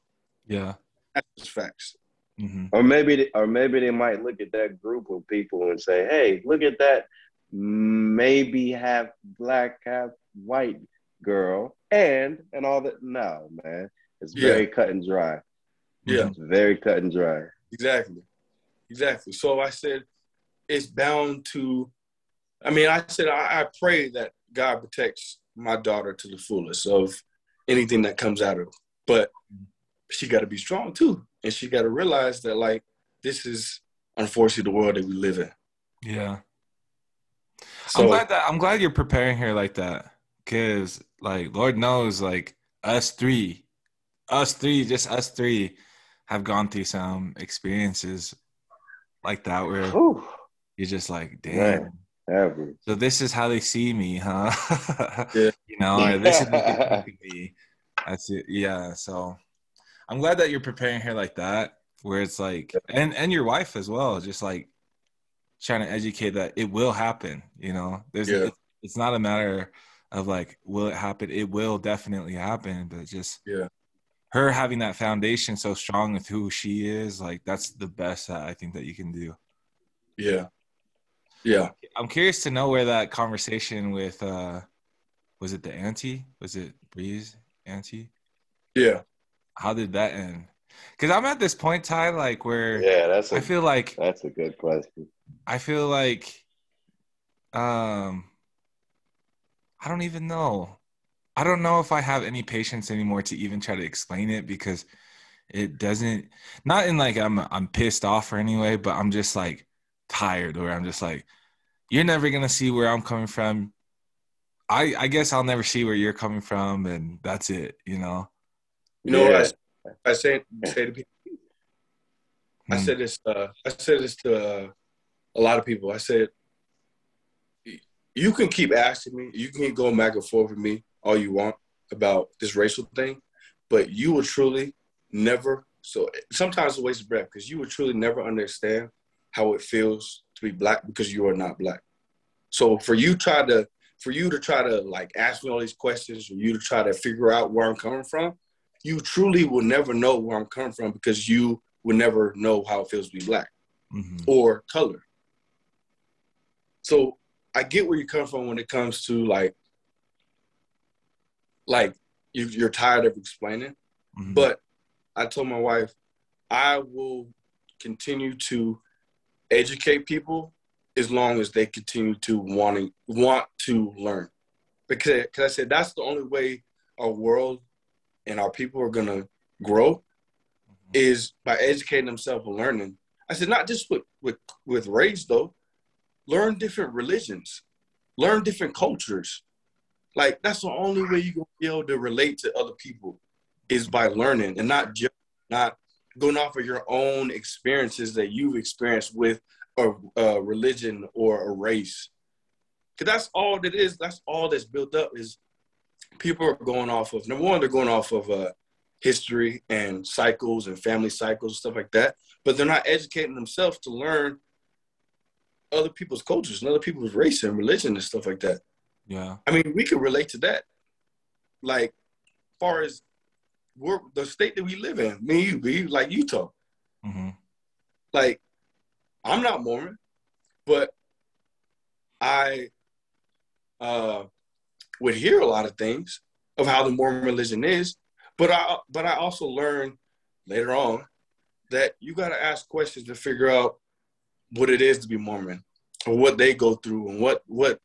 Yeah. That's just facts. hmm Or maybe, or maybe they might look at that group of people and say, "Hey, look at that, maybe half black, half white girl," and and all that. No, man, it's Yeah. very cut and dry. Yeah. It's very cut and dry. Exactly. Exactly. So I said, it's bound to, I mean, I said, I, I pray that God protects my daughter to the fullest of anything that comes out of her. But she got to be strong too. And she got to realize that, like, this is unfortunately the world that we live in. Yeah. So, I'm glad that I'm glad you're preparing her like that. Cause like Lord knows, like us three, us three, just us three have gone through some experiences like that where Whew, you're just like, damn. Man. ever. So this is how they see me, huh? Yeah. You know, this is what they think of me. That's it. Yeah. So I'm glad that you're preparing her like that, where it's like, and and your wife as well, just like trying to educate that it will happen. You know, there's Yeah. it's, it's not a matter of like will it happen. It will definitely happen, but just Yeah. her having that foundation so strong with who she is, like that's the best that I think that you can do. yeah. Yeah. I'm curious to know where that conversation with uh was it the auntie? Was it Breeze auntie? Yeah. How did that end? Because I'm at this point, Ty, like where Yeah, that's a I feel like that's a good question. I feel like um I don't even know. I don't know if I have any patience anymore to even try to explain it because it doesn't not in like I'm I'm pissed off or anyway, but I'm just like tired or I'm just like you're never going to see where I'm coming from. I I guess I'll never see where you're coming from and that's it, you know. You know yeah. what I, say say to people I said this uh I said this to uh, a lot of people. I said you can keep asking me, you can go back and forth with me all you want about this racial thing, but you will truly never. So sometimes it's a waste of breath because you will truly never understand how it feels to be black because you are not black. So for you try to for you to try to like ask me all these questions, for you to try to figure out where I'm coming from, you truly will never know where I'm coming from because you will never know how it feels to be black mm-hmm. or color. So I get where you come from when it comes to like like you, are tired of explaining. Mm-hmm. But I told my wife, I will continue to educate people as long as they continue to wanting want to learn. Because, because I said that's the only way our world and our people are gonna grow mm-hmm. is by educating themselves and learning. I said not just with with with race though, learn different religions, learn different cultures, like that's the only way you're gonna be able to relate to other people is by learning and not just not going off of your own experiences that you've experienced with a, a religion or a race. Cause that's all that is. That's all that's built up is people are going off of number one, they're going off of uh, history and cycles and family cycles, and stuff like that. But they're not educating themselves to learn other people's cultures and other people's race and religion and stuff like that. Yeah. I mean, we can relate to that. Like, far as we're the state that we live in, me you, we like Utah. Mm-hmm. Like, I'm not Mormon, but I uh, would hear a lot of things of how the Mormon religion is. But I but I also learned later on that you got to ask questions to figure out what it is to be Mormon or what they go through and what what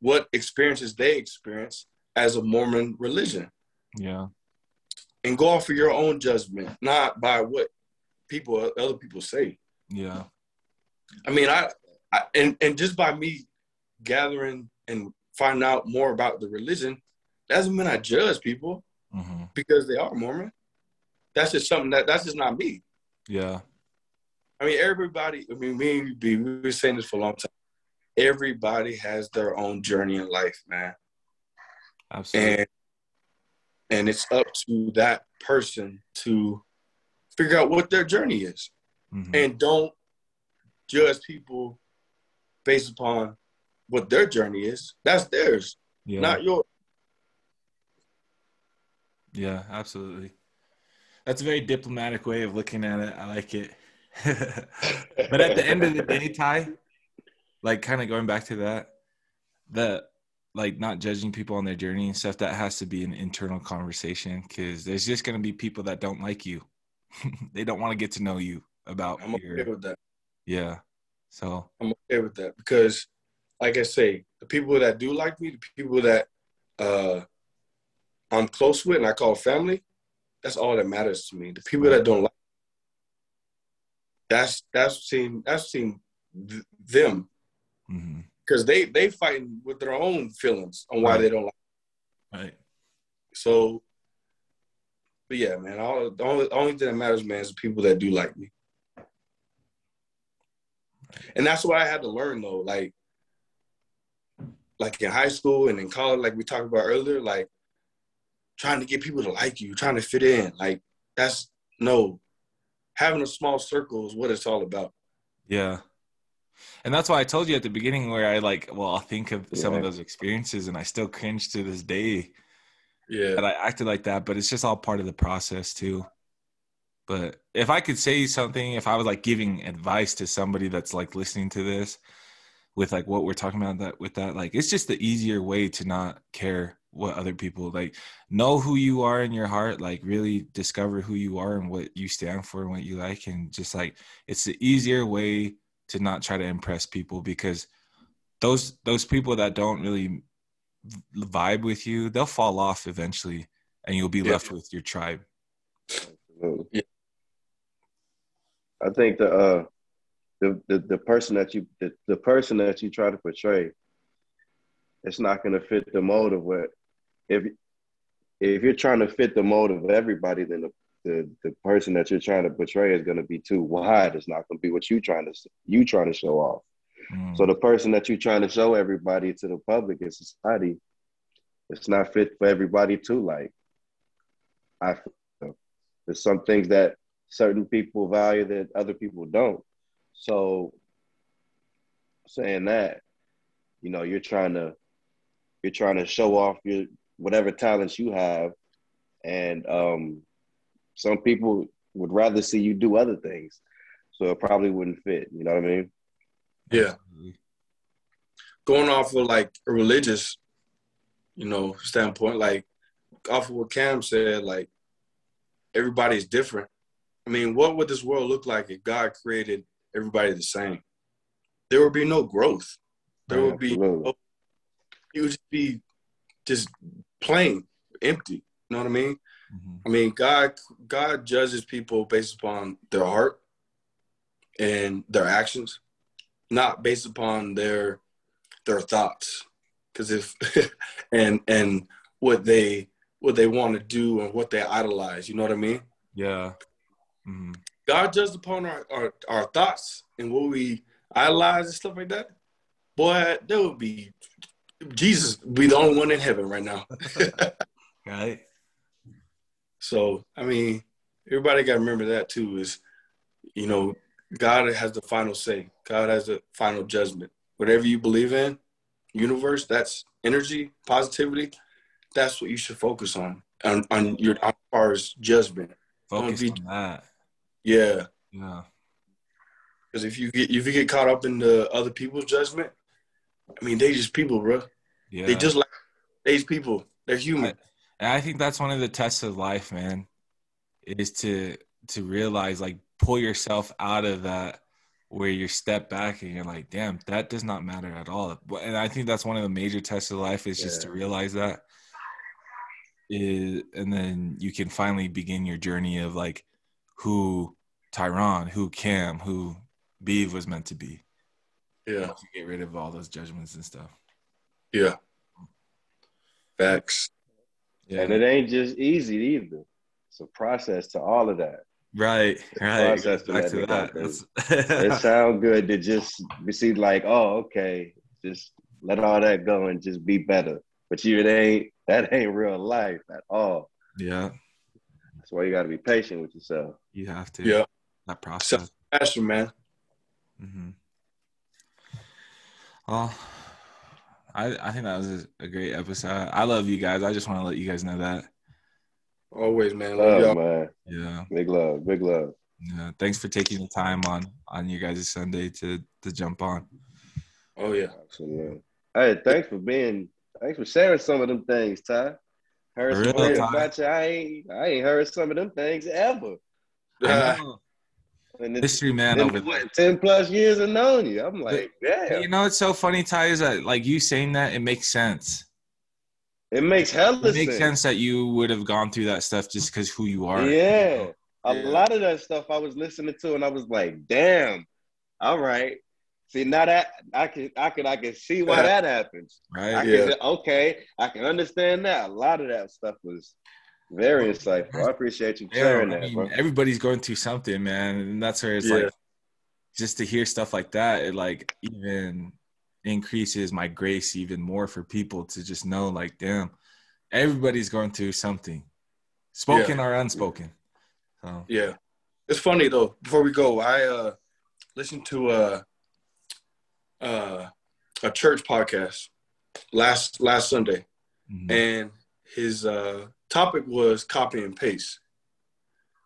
what experiences they experience as a Mormon religion. Yeah. And go off of your own judgment, not by what people other people say. Yeah. I mean, I, I and and just by me gathering and finding out more about the religion, doesn't mean I judge people mm-hmm. because they are Mormon. That's just something that that's just not me. Yeah. I mean, everybody. I mean, me and you, we were saying this for a long time everybody has their own journey in life, man. Absolutely. And and it's up to that person to figure out what their journey is. Mm-hmm. And don't judge people based upon what their journey is. That's theirs, yeah. not yours. Yeah, absolutely. That's a very diplomatic way of looking at it. I like it. but at the end of the day, Ty, like kind of going back to that that like not judging people on their journey and stuff that has to be an internal conversation because there's just going to be people that don't like you they don't want to get to know you about i'm your, okay with that yeah so i'm okay with that because like i say the people that do like me the people that uh i'm close with and i call family that's all that matters to me the people that don't like that's that's seen that's seen th- them because mm-hmm. they they fighting with their own feelings on why right. they don't like. Right. So, but yeah, man. All the only only thing that matters, man, is the people that do like me. And that's what I had to learn though. Like, like in high school and in college, like we talked about earlier, like trying to get people to like you, trying to fit in. Like that's no having a small circle is what it's all about. Yeah. And that's why I told you at the beginning where I like, well, I'll think of yeah. some of those experiences and I still cringe to this day. Yeah. That I acted like that, but it's just all part of the process too. But if I could say something, if I was like giving advice to somebody that's like listening to this with like what we're talking about that with that, like it's just the easier way to not care what other people like know who you are in your heart like really discover who you are and what you stand for and what you like and just like it's the easier way to not try to impress people because those those people that don't really vibe with you, they'll fall off eventually, and you'll be Yeah. left with your tribe. Absolutely. Yeah. I think the uh the, the the person that you the, the person that you try to portray, it's not gonna fit the mold of what if if you're trying to fit the mold of everybody, then the the, the person that you're trying to portray is gonna be too wide. It's not gonna be what you trying to you trying to show off. Mm. So the person that you're trying to show everybody to the public and society, it's not fit for everybody to like. I feel there's some things that certain people value that other people don't. So saying that, you know, you're trying to you're trying to show off your whatever talents you have, and um, some people would rather see you do other things. So it probably wouldn't fit. You know what I mean? Yeah. Going off of like a religious, you know, standpoint, like off of what Cam said, like everybody's different. I mean, what would this world look like if God created everybody the same? There would be no growth. There would be Absolutely. it would just be just plain empty. You know what I mean? Mhm. I mean, God God judges people based upon their heart and their actions, not based upon their their thoughts. Because if and and what they what they want to do and what they idolize, you know what I mean? Yeah. Mhm. God judged upon our, our, our thoughts and what we idolize and stuff like that. Boy, there would be Jesus would be the only one in heaven right now. Right. So, I mean, everybody got to remember that too is, you know, God has the final say. God has the final judgment. Whatever you believe in, universe, that's energy, positivity, that's what you should focus on. On, on your as far as judgment. Focus be- on that. Yeah. Yeah. Because if you get if you get caught up in the other people's judgment, I mean, they just people, bro. Yeah. They just like they just people. They're human. And I think that's one of the tests of life, man, is to to realize like pull yourself out of that where you step back and you're like, damn, that does not matter at all. And I think that's one of the major tests of life is just to realize that. Is and then you can finally begin your journey of like who Tyron, who Cam, who Beeve was meant to be. Yeah. Once you get rid of all those judgments and stuff. Yeah. Facts. Yeah. And it ain't just easy either. It's a process to all of that. right. Right. process to Back let to it that. go, That's- It sounds good to just see like, oh, okay, just let all that go and just be better. But you, it ain't that ain't real life at all. yeah. That's why you got to be patient with yourself. You have to. Yeah. That process. Passion, man. hmm Well, I I think that was a, a great episode. I love you guys. I just want to let you guys know that. Always, man. Love Love, man. Yeah. Big love, big love. Yeah. Thanks for taking the time on on your guys' Sunday to to jump on. Oh yeah. Absolutely. Hey, thanks for being, thanks for sharing some of them things, Ty. Heard some real, about you. I ain't, I ain't heard some of them things ever. I know. Uh, and it's Mystery man been, over there. what, ten plus years of knowing you. I'm like, yeah, You know, it's so funny, Ty, is that like you saying that it makes sense. it makes hella It makes sense. sense that you would have gone through that stuff just because who you are. Yeah. A Yeah. lot of that stuff I was listening to, and I was like, "Damn, all right." See now that I can, I can, I can see why that happens. Right. I Right. can, Yeah. okay, I can understand that. A lot of that stuff was very insightful. I appreciate you Yeah, sharing I that, bro. everybody's going through something, man, and that's where it's Yeah. like just to hear stuff like that, it like even increases my grace even more for people to just know, like, damn, everybody's going through something, spoken or unspoken. So Yeah. It's funny though. Before we go, I uh listened to a uh a church podcast last last Sunday, mhm. and his uh topic was copy and paste.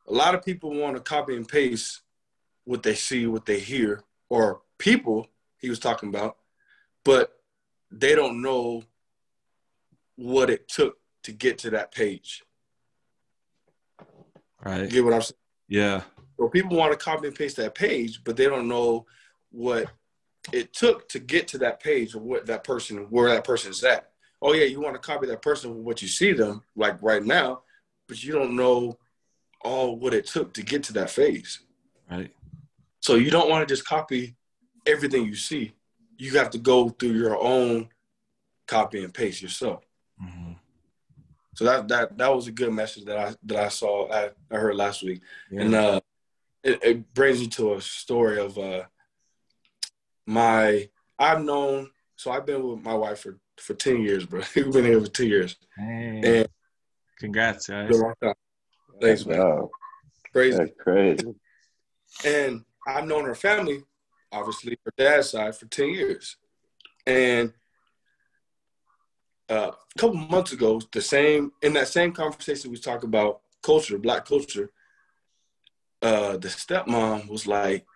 A lot of people want to copy and paste what they see, what they hear, or people he was talking about, but they don't know what it took to get to that page. You right, get what I'm saying? yeah, So people want to copy and paste that page, but they don't know what it took to get to that page or what that person, where that person's at. oh yeah, you want to copy that person with what you see them like right now, but you don't know all what it took to get to that phase. Right. So you don't want to just copy everything you see. You have to go through your own copy and paste yourself. Mm-hmm. So that that that was a good message that I that I saw I, I heard last week, Yeah. and uh, it, it brings me to a story of uh, my I've known so I've been with my wife for for ten years, bro. We've been here for two years, hey, and congrats, guys. been a long time. Thanks, man. Wow, Crazy. that's crazy. And I've known her family, obviously, her dad's side, for 10 years. And uh, a couple months ago, the same in that same conversation we talked about culture, black culture, uh, the stepmom was like,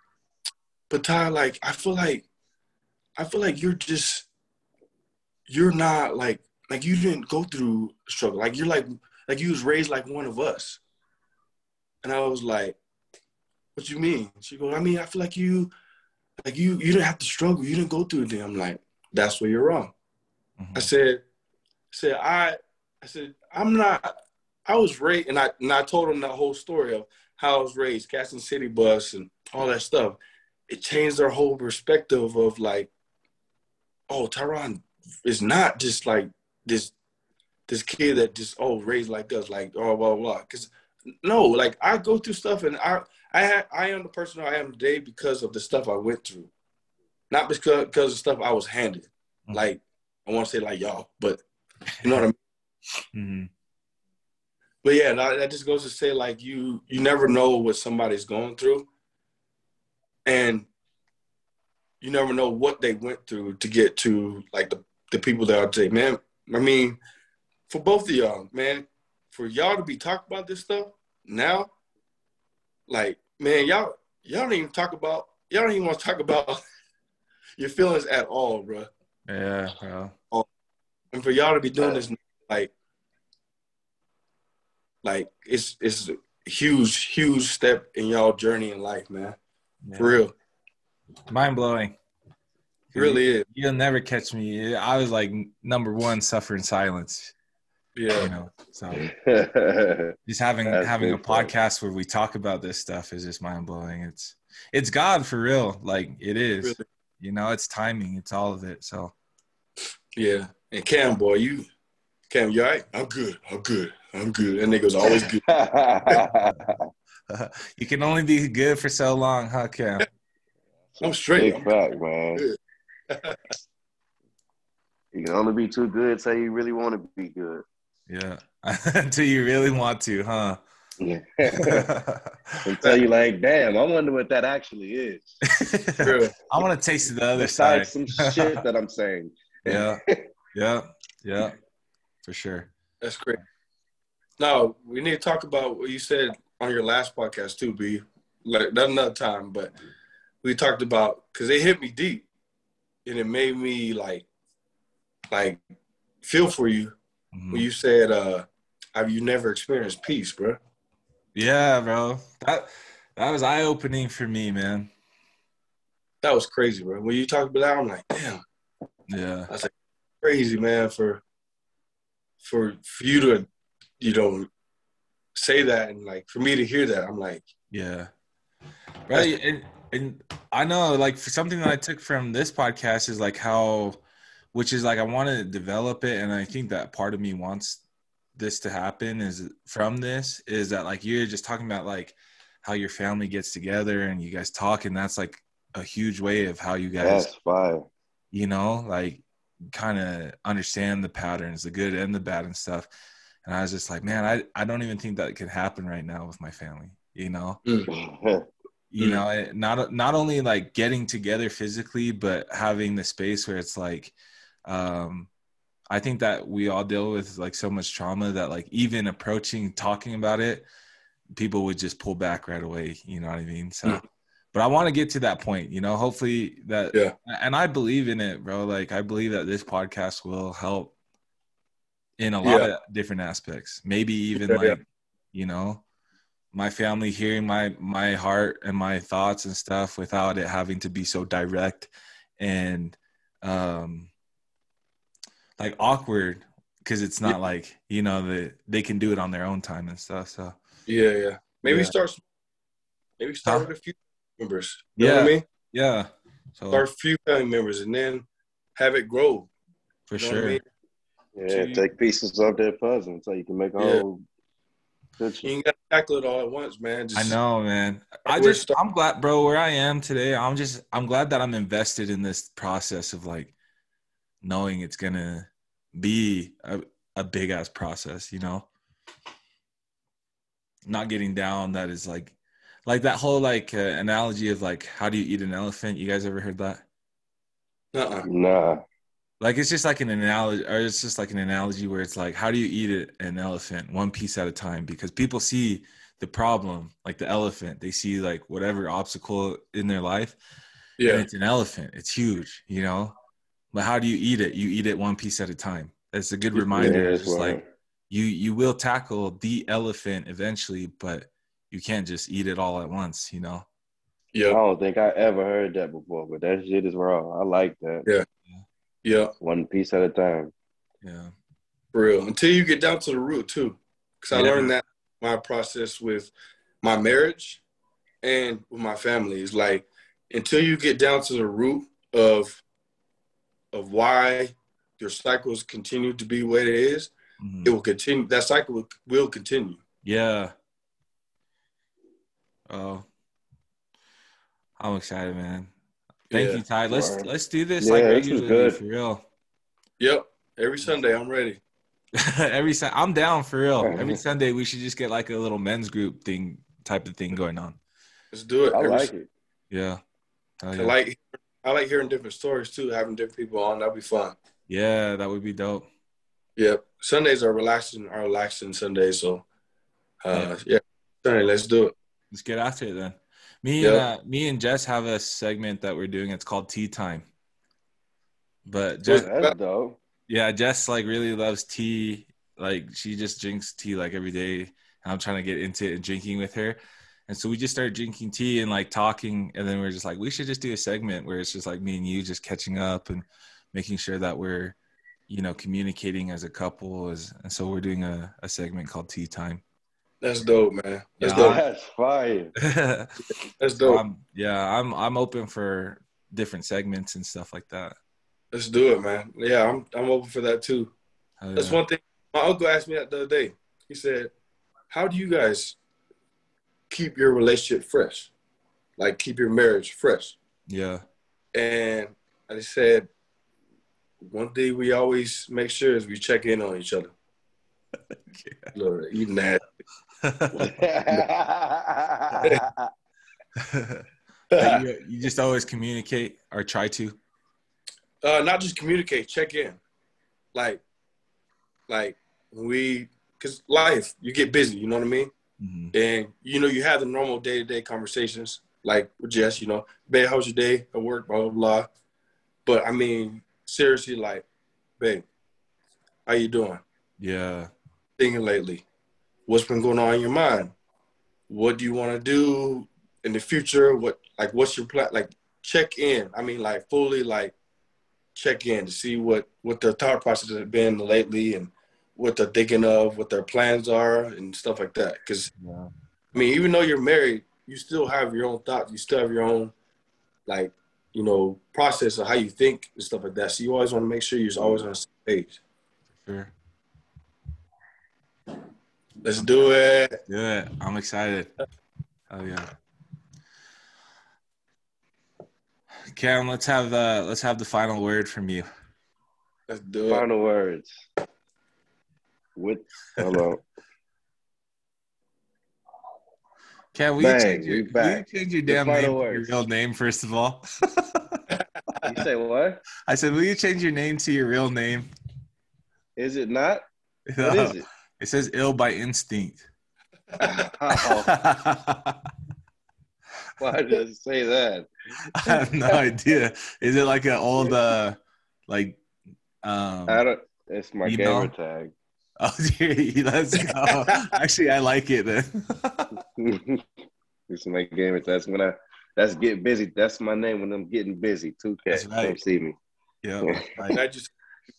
but Ty, like, I feel like I feel like you're just you're not like like you didn't go through struggle. Like you're like like you was raised like one of us. And I was like, what you mean? She goes, I mean, I feel like you, like you, you didn't have to struggle. You didn't go through it. I'm like, that's where you're wrong. Mhm. I said, I said, I, I said, I'm not, I was raised, and I, and I told him that whole story of how I was raised, Casting City Bus and all that stuff. It changed their whole perspective of like, oh, Tyron is not just like this, this kid that just, oh, raised like us, like, oh, blah, blah, blah. Cause no, like I go through stuff and I, I, ha- I am the person I am today because of the stuff I went through, not because because of stuff I was handed. Mhm. Like I want to say like y'all, but you know what I mean. Mhm. But yeah, that, that just goes to say like you you never know what somebody's going through, and you never know what they went through to get to like the the people that are today. Man, I mean, for both of y'all, man, for y'all to be talking about this stuff now, like man, y'all y'all don't even talk about y'all don't even want to talk about your feelings at all, bro. Yeah, well, and for y'all to be doing this like like it's it's a huge huge step in y'all journey in life man yeah. for real mind blowing. it really is You'll never catch me. I was like number one, suffer in silence. Yeah. You know, so yeah, just having having a big time. podcast where we talk about this stuff is just mind blowing. It's it's God for real. Like it is. Really. You know, it's timing. It's all of it. So yeah and cam boy you cam you all right i'm good i'm good i'm good and nigga's always good you can only be good for so long, huh, Cam? i'm straight Big fact, man. You can only be too good till you really want to be good. Yeah. Until you really want to, huh? Yeah. until you like, damn, I wonder what that actually is. Real. I want to taste the other side. Some shit that I'm saying. Yeah. Yeah. Yeah. For sure. that's great now we need to talk about what you said on your last podcast too b like that's another time but we talked about because it hit me deep and it made me like like feel for you Mhm. when you said uh have you never experienced peace bro Yeah, bro. That that was eye opening for me, man. that was crazy bro when you talked about that i'm like damn Yeah. That's like crazy man for for for you to you know say that and like for me to hear that i'm like Yeah. Right. And and I know like for something that I took from this podcast is like how which is like I want to develop it and I think that part of me wants this to happen is from this is that like you're just talking about like how your family gets together and you guys talk and that's like a huge way of how you guys That's fire. you know, like kind of understand the patterns, the good and the bad and stuff. And I was just like, man, I, I don't even think that could happen right now with my family, you know, you Mm. know, not, not only like getting together physically, but having the space where it's like, um, I think that we all deal with like so much trauma that like even approaching talking about it, people would just pull back right away. You know what I mean? So, Mhm. but I want to get to that point, you know, hopefully that, Yeah. and I believe in it, bro. Like, I believe that this podcast will help in a lot Yeah. of different aspects. Maybe even Yeah, like, yeah. you know, my family hearing my my heart and my thoughts and stuff without it having to be so direct and um like awkward because it's not like you know the they can do it on their own time and stuff. So Yeah, yeah. Maybe Yeah. start. Maybe start Huh? with a few members. You know what I Yeah. mean? yeah, so Start a few family members, and then have it grow. for You know what I sure. mean? Yeah, you- take pieces of that puzzle so you can make a Yeah. whole picture. You ain't got to tackle it all at once, man. Just, I know, man. I just start- I'm glad, bro, where I am today. I'm just I'm glad that I'm invested in this process of like knowing it's gonna be a, a big ass process, you know. Not getting down that is like like that whole like uh, analogy of like how do you eat an elephant? You guys ever heard that? Uh-uh. Nah. Like it's just like an analogy, or it's just like an analogy where it's like, how do you eat an elephant one piece at a time? Because people see the problem, like the elephant, they see like whatever obstacle in their life, and Yeah. it's an elephant. It's huge, you know. But how do you eat it? You eat it one piece at a time. it's a good reminder. Yeah, it's that's just right. like you you will tackle the elephant eventually, but you can't just eat it all at once, you know. Yeah. I don't think I ever heard that before, but that shit is raw. I like that. Yeah. Yeah. One piece at a time. Yeah. For real. Until you get down to the root too. Because I Yeah. learned that my process with my marriage and with my family is like until you get down to the root of of why your cycles continue to be what it is, Mhm. it will continue. That cycle will, will continue. Yeah. Oh, I'm excited, man. Thank Yeah. you, Ty. Let's Word. let's do this Yeah, like this is regularly good. for real. Yep. Every Sunday, I'm ready. Every Sun I'm down for real. Every Sunday we should just get like a little men's group thing type of thing going on. Let's do it. I Every like it. Yeah. Hell I like I like hearing different stories too, having different people on. That'd be fun. yeah, that would be dope. Yep. Sundays are relaxing, are relaxing Sundays. So, uh, yeah, Sunday, let's do it. Let's get after it then. Me Yeah. and uh, me and Jess have a segment that we're doing. It's called Tea Time. But Jess, dope. Yeah, Jess like really loves tea. Like she just drinks tea like every day. And I'm trying to get into it and drinking with her. And so we just started drinking tea and like talking. And then we are just like, we should just do a segment where it's just like me and you just catching up and making sure that we're, you know, communicating as a couple. As, and so we're doing a, a segment called Tea Time. That's dope, man. That's Yeah, dope. That's fire. That's dope. I'm, yeah, I'm I'm open for different segments and stuff like that. Let's do it, man. Yeah, I'm I'm open for that too. Hell That's one thing. My uncle asked me that the other day. He said, "How do you guys keep your relationship fresh? Like keep your marriage fresh?" yeah. And I just said, "One thing we always make sure is we check in on each other." Lord, eating that. Like, you, you just always communicate or try to. uh, not just communicate, check in. Like, like we, cause life, you get busy. You know what I mean? Mhm. And you know, you have the normal day to day conversations, like with Jess. You know, babe, how's your day at work? Blah blah blah. But I mean, seriously, like, babe, how you doing? Yeah. Thinking lately? What's been going on in your mind? What do you want to do in the future? What like what's your plan? Like, check in. I mean, like fully like check in to see what what their thought process has been lately and what they're thinking of, what their plans are, and stuff like that. Because Yeah. I mean, even though you're married, you still have your own thoughts. You still have your own, like, you know, process of how you think and stuff like that. So you always want to make sure you're always on the same page. Sure. Let's do it. Do it. I'm excited. Oh yeah. Cam, let's have uh let's have the final word from you. Let's do it. Final words. With hello. Can will you Bang, change your, we will you back. change your damn name to your real name first of all? You say what? I said, will you change your name to your real name? Is it not? What is it? It says ill by instinct. Oh, why does it say that? I have no idea. Is it like an old uh like um I don't. It's my You gamer tag. oh dear, let's go. Actually I like it then. it's my gamer tag. That's when I. That's get busy. That's my name when I'm getting busy. Two K. That's right. Come see me. yeah. And I just,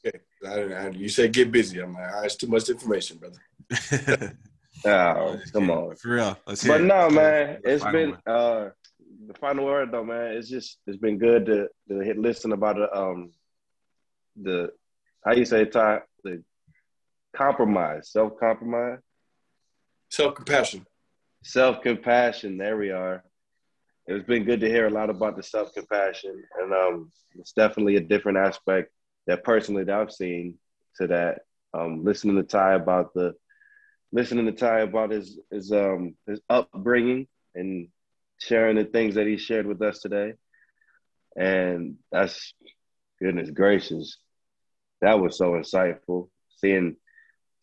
okay. I, I, you said get busy. I'm like, all right, it's too much information, brother. Oh, come on. For real. Let's hear But it. no, The- man, it's been word. uh the final word though, man. It's just it's been good to to hit listen about the um the how you say it, Ty the compromise, self compromise, Self compassion. self compassion. There we are. It's been good to hear a lot about the self compassion, and um, it's definitely a different aspect that personally that I've seen to that. Um, listening to Ty about the listening to Ty about his his um his upbringing and sharing the things that he shared with us today, and that's goodness gracious, that was so insightful. Seeing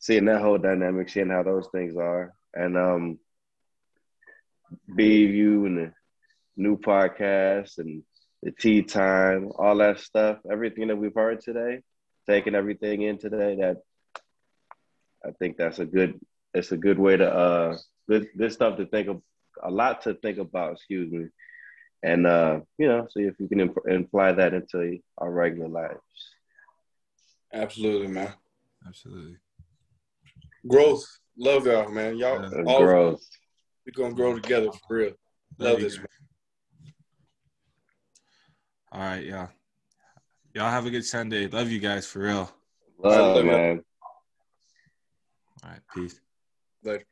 seeing that whole dynamic, seeing how those things are, and um, BU and the new podcast and the tea time, all that stuff, everything that we've heard today, taking everything in today, that I think that's a good it's a good way to uh this this stuff to think of a lot to think about, excuse me. And uh, you know, see if we can imp- imply that into our regular lives. Absolutely, man. Absolutely. Growth. Love y'all, man. Y'all Yeah. all growth. We're gonna grow together for real. Love Love this, man. All right, yeah. Y'all have a good Sunday. Love you guys for real. Love, love you. man. All right, peace. Later.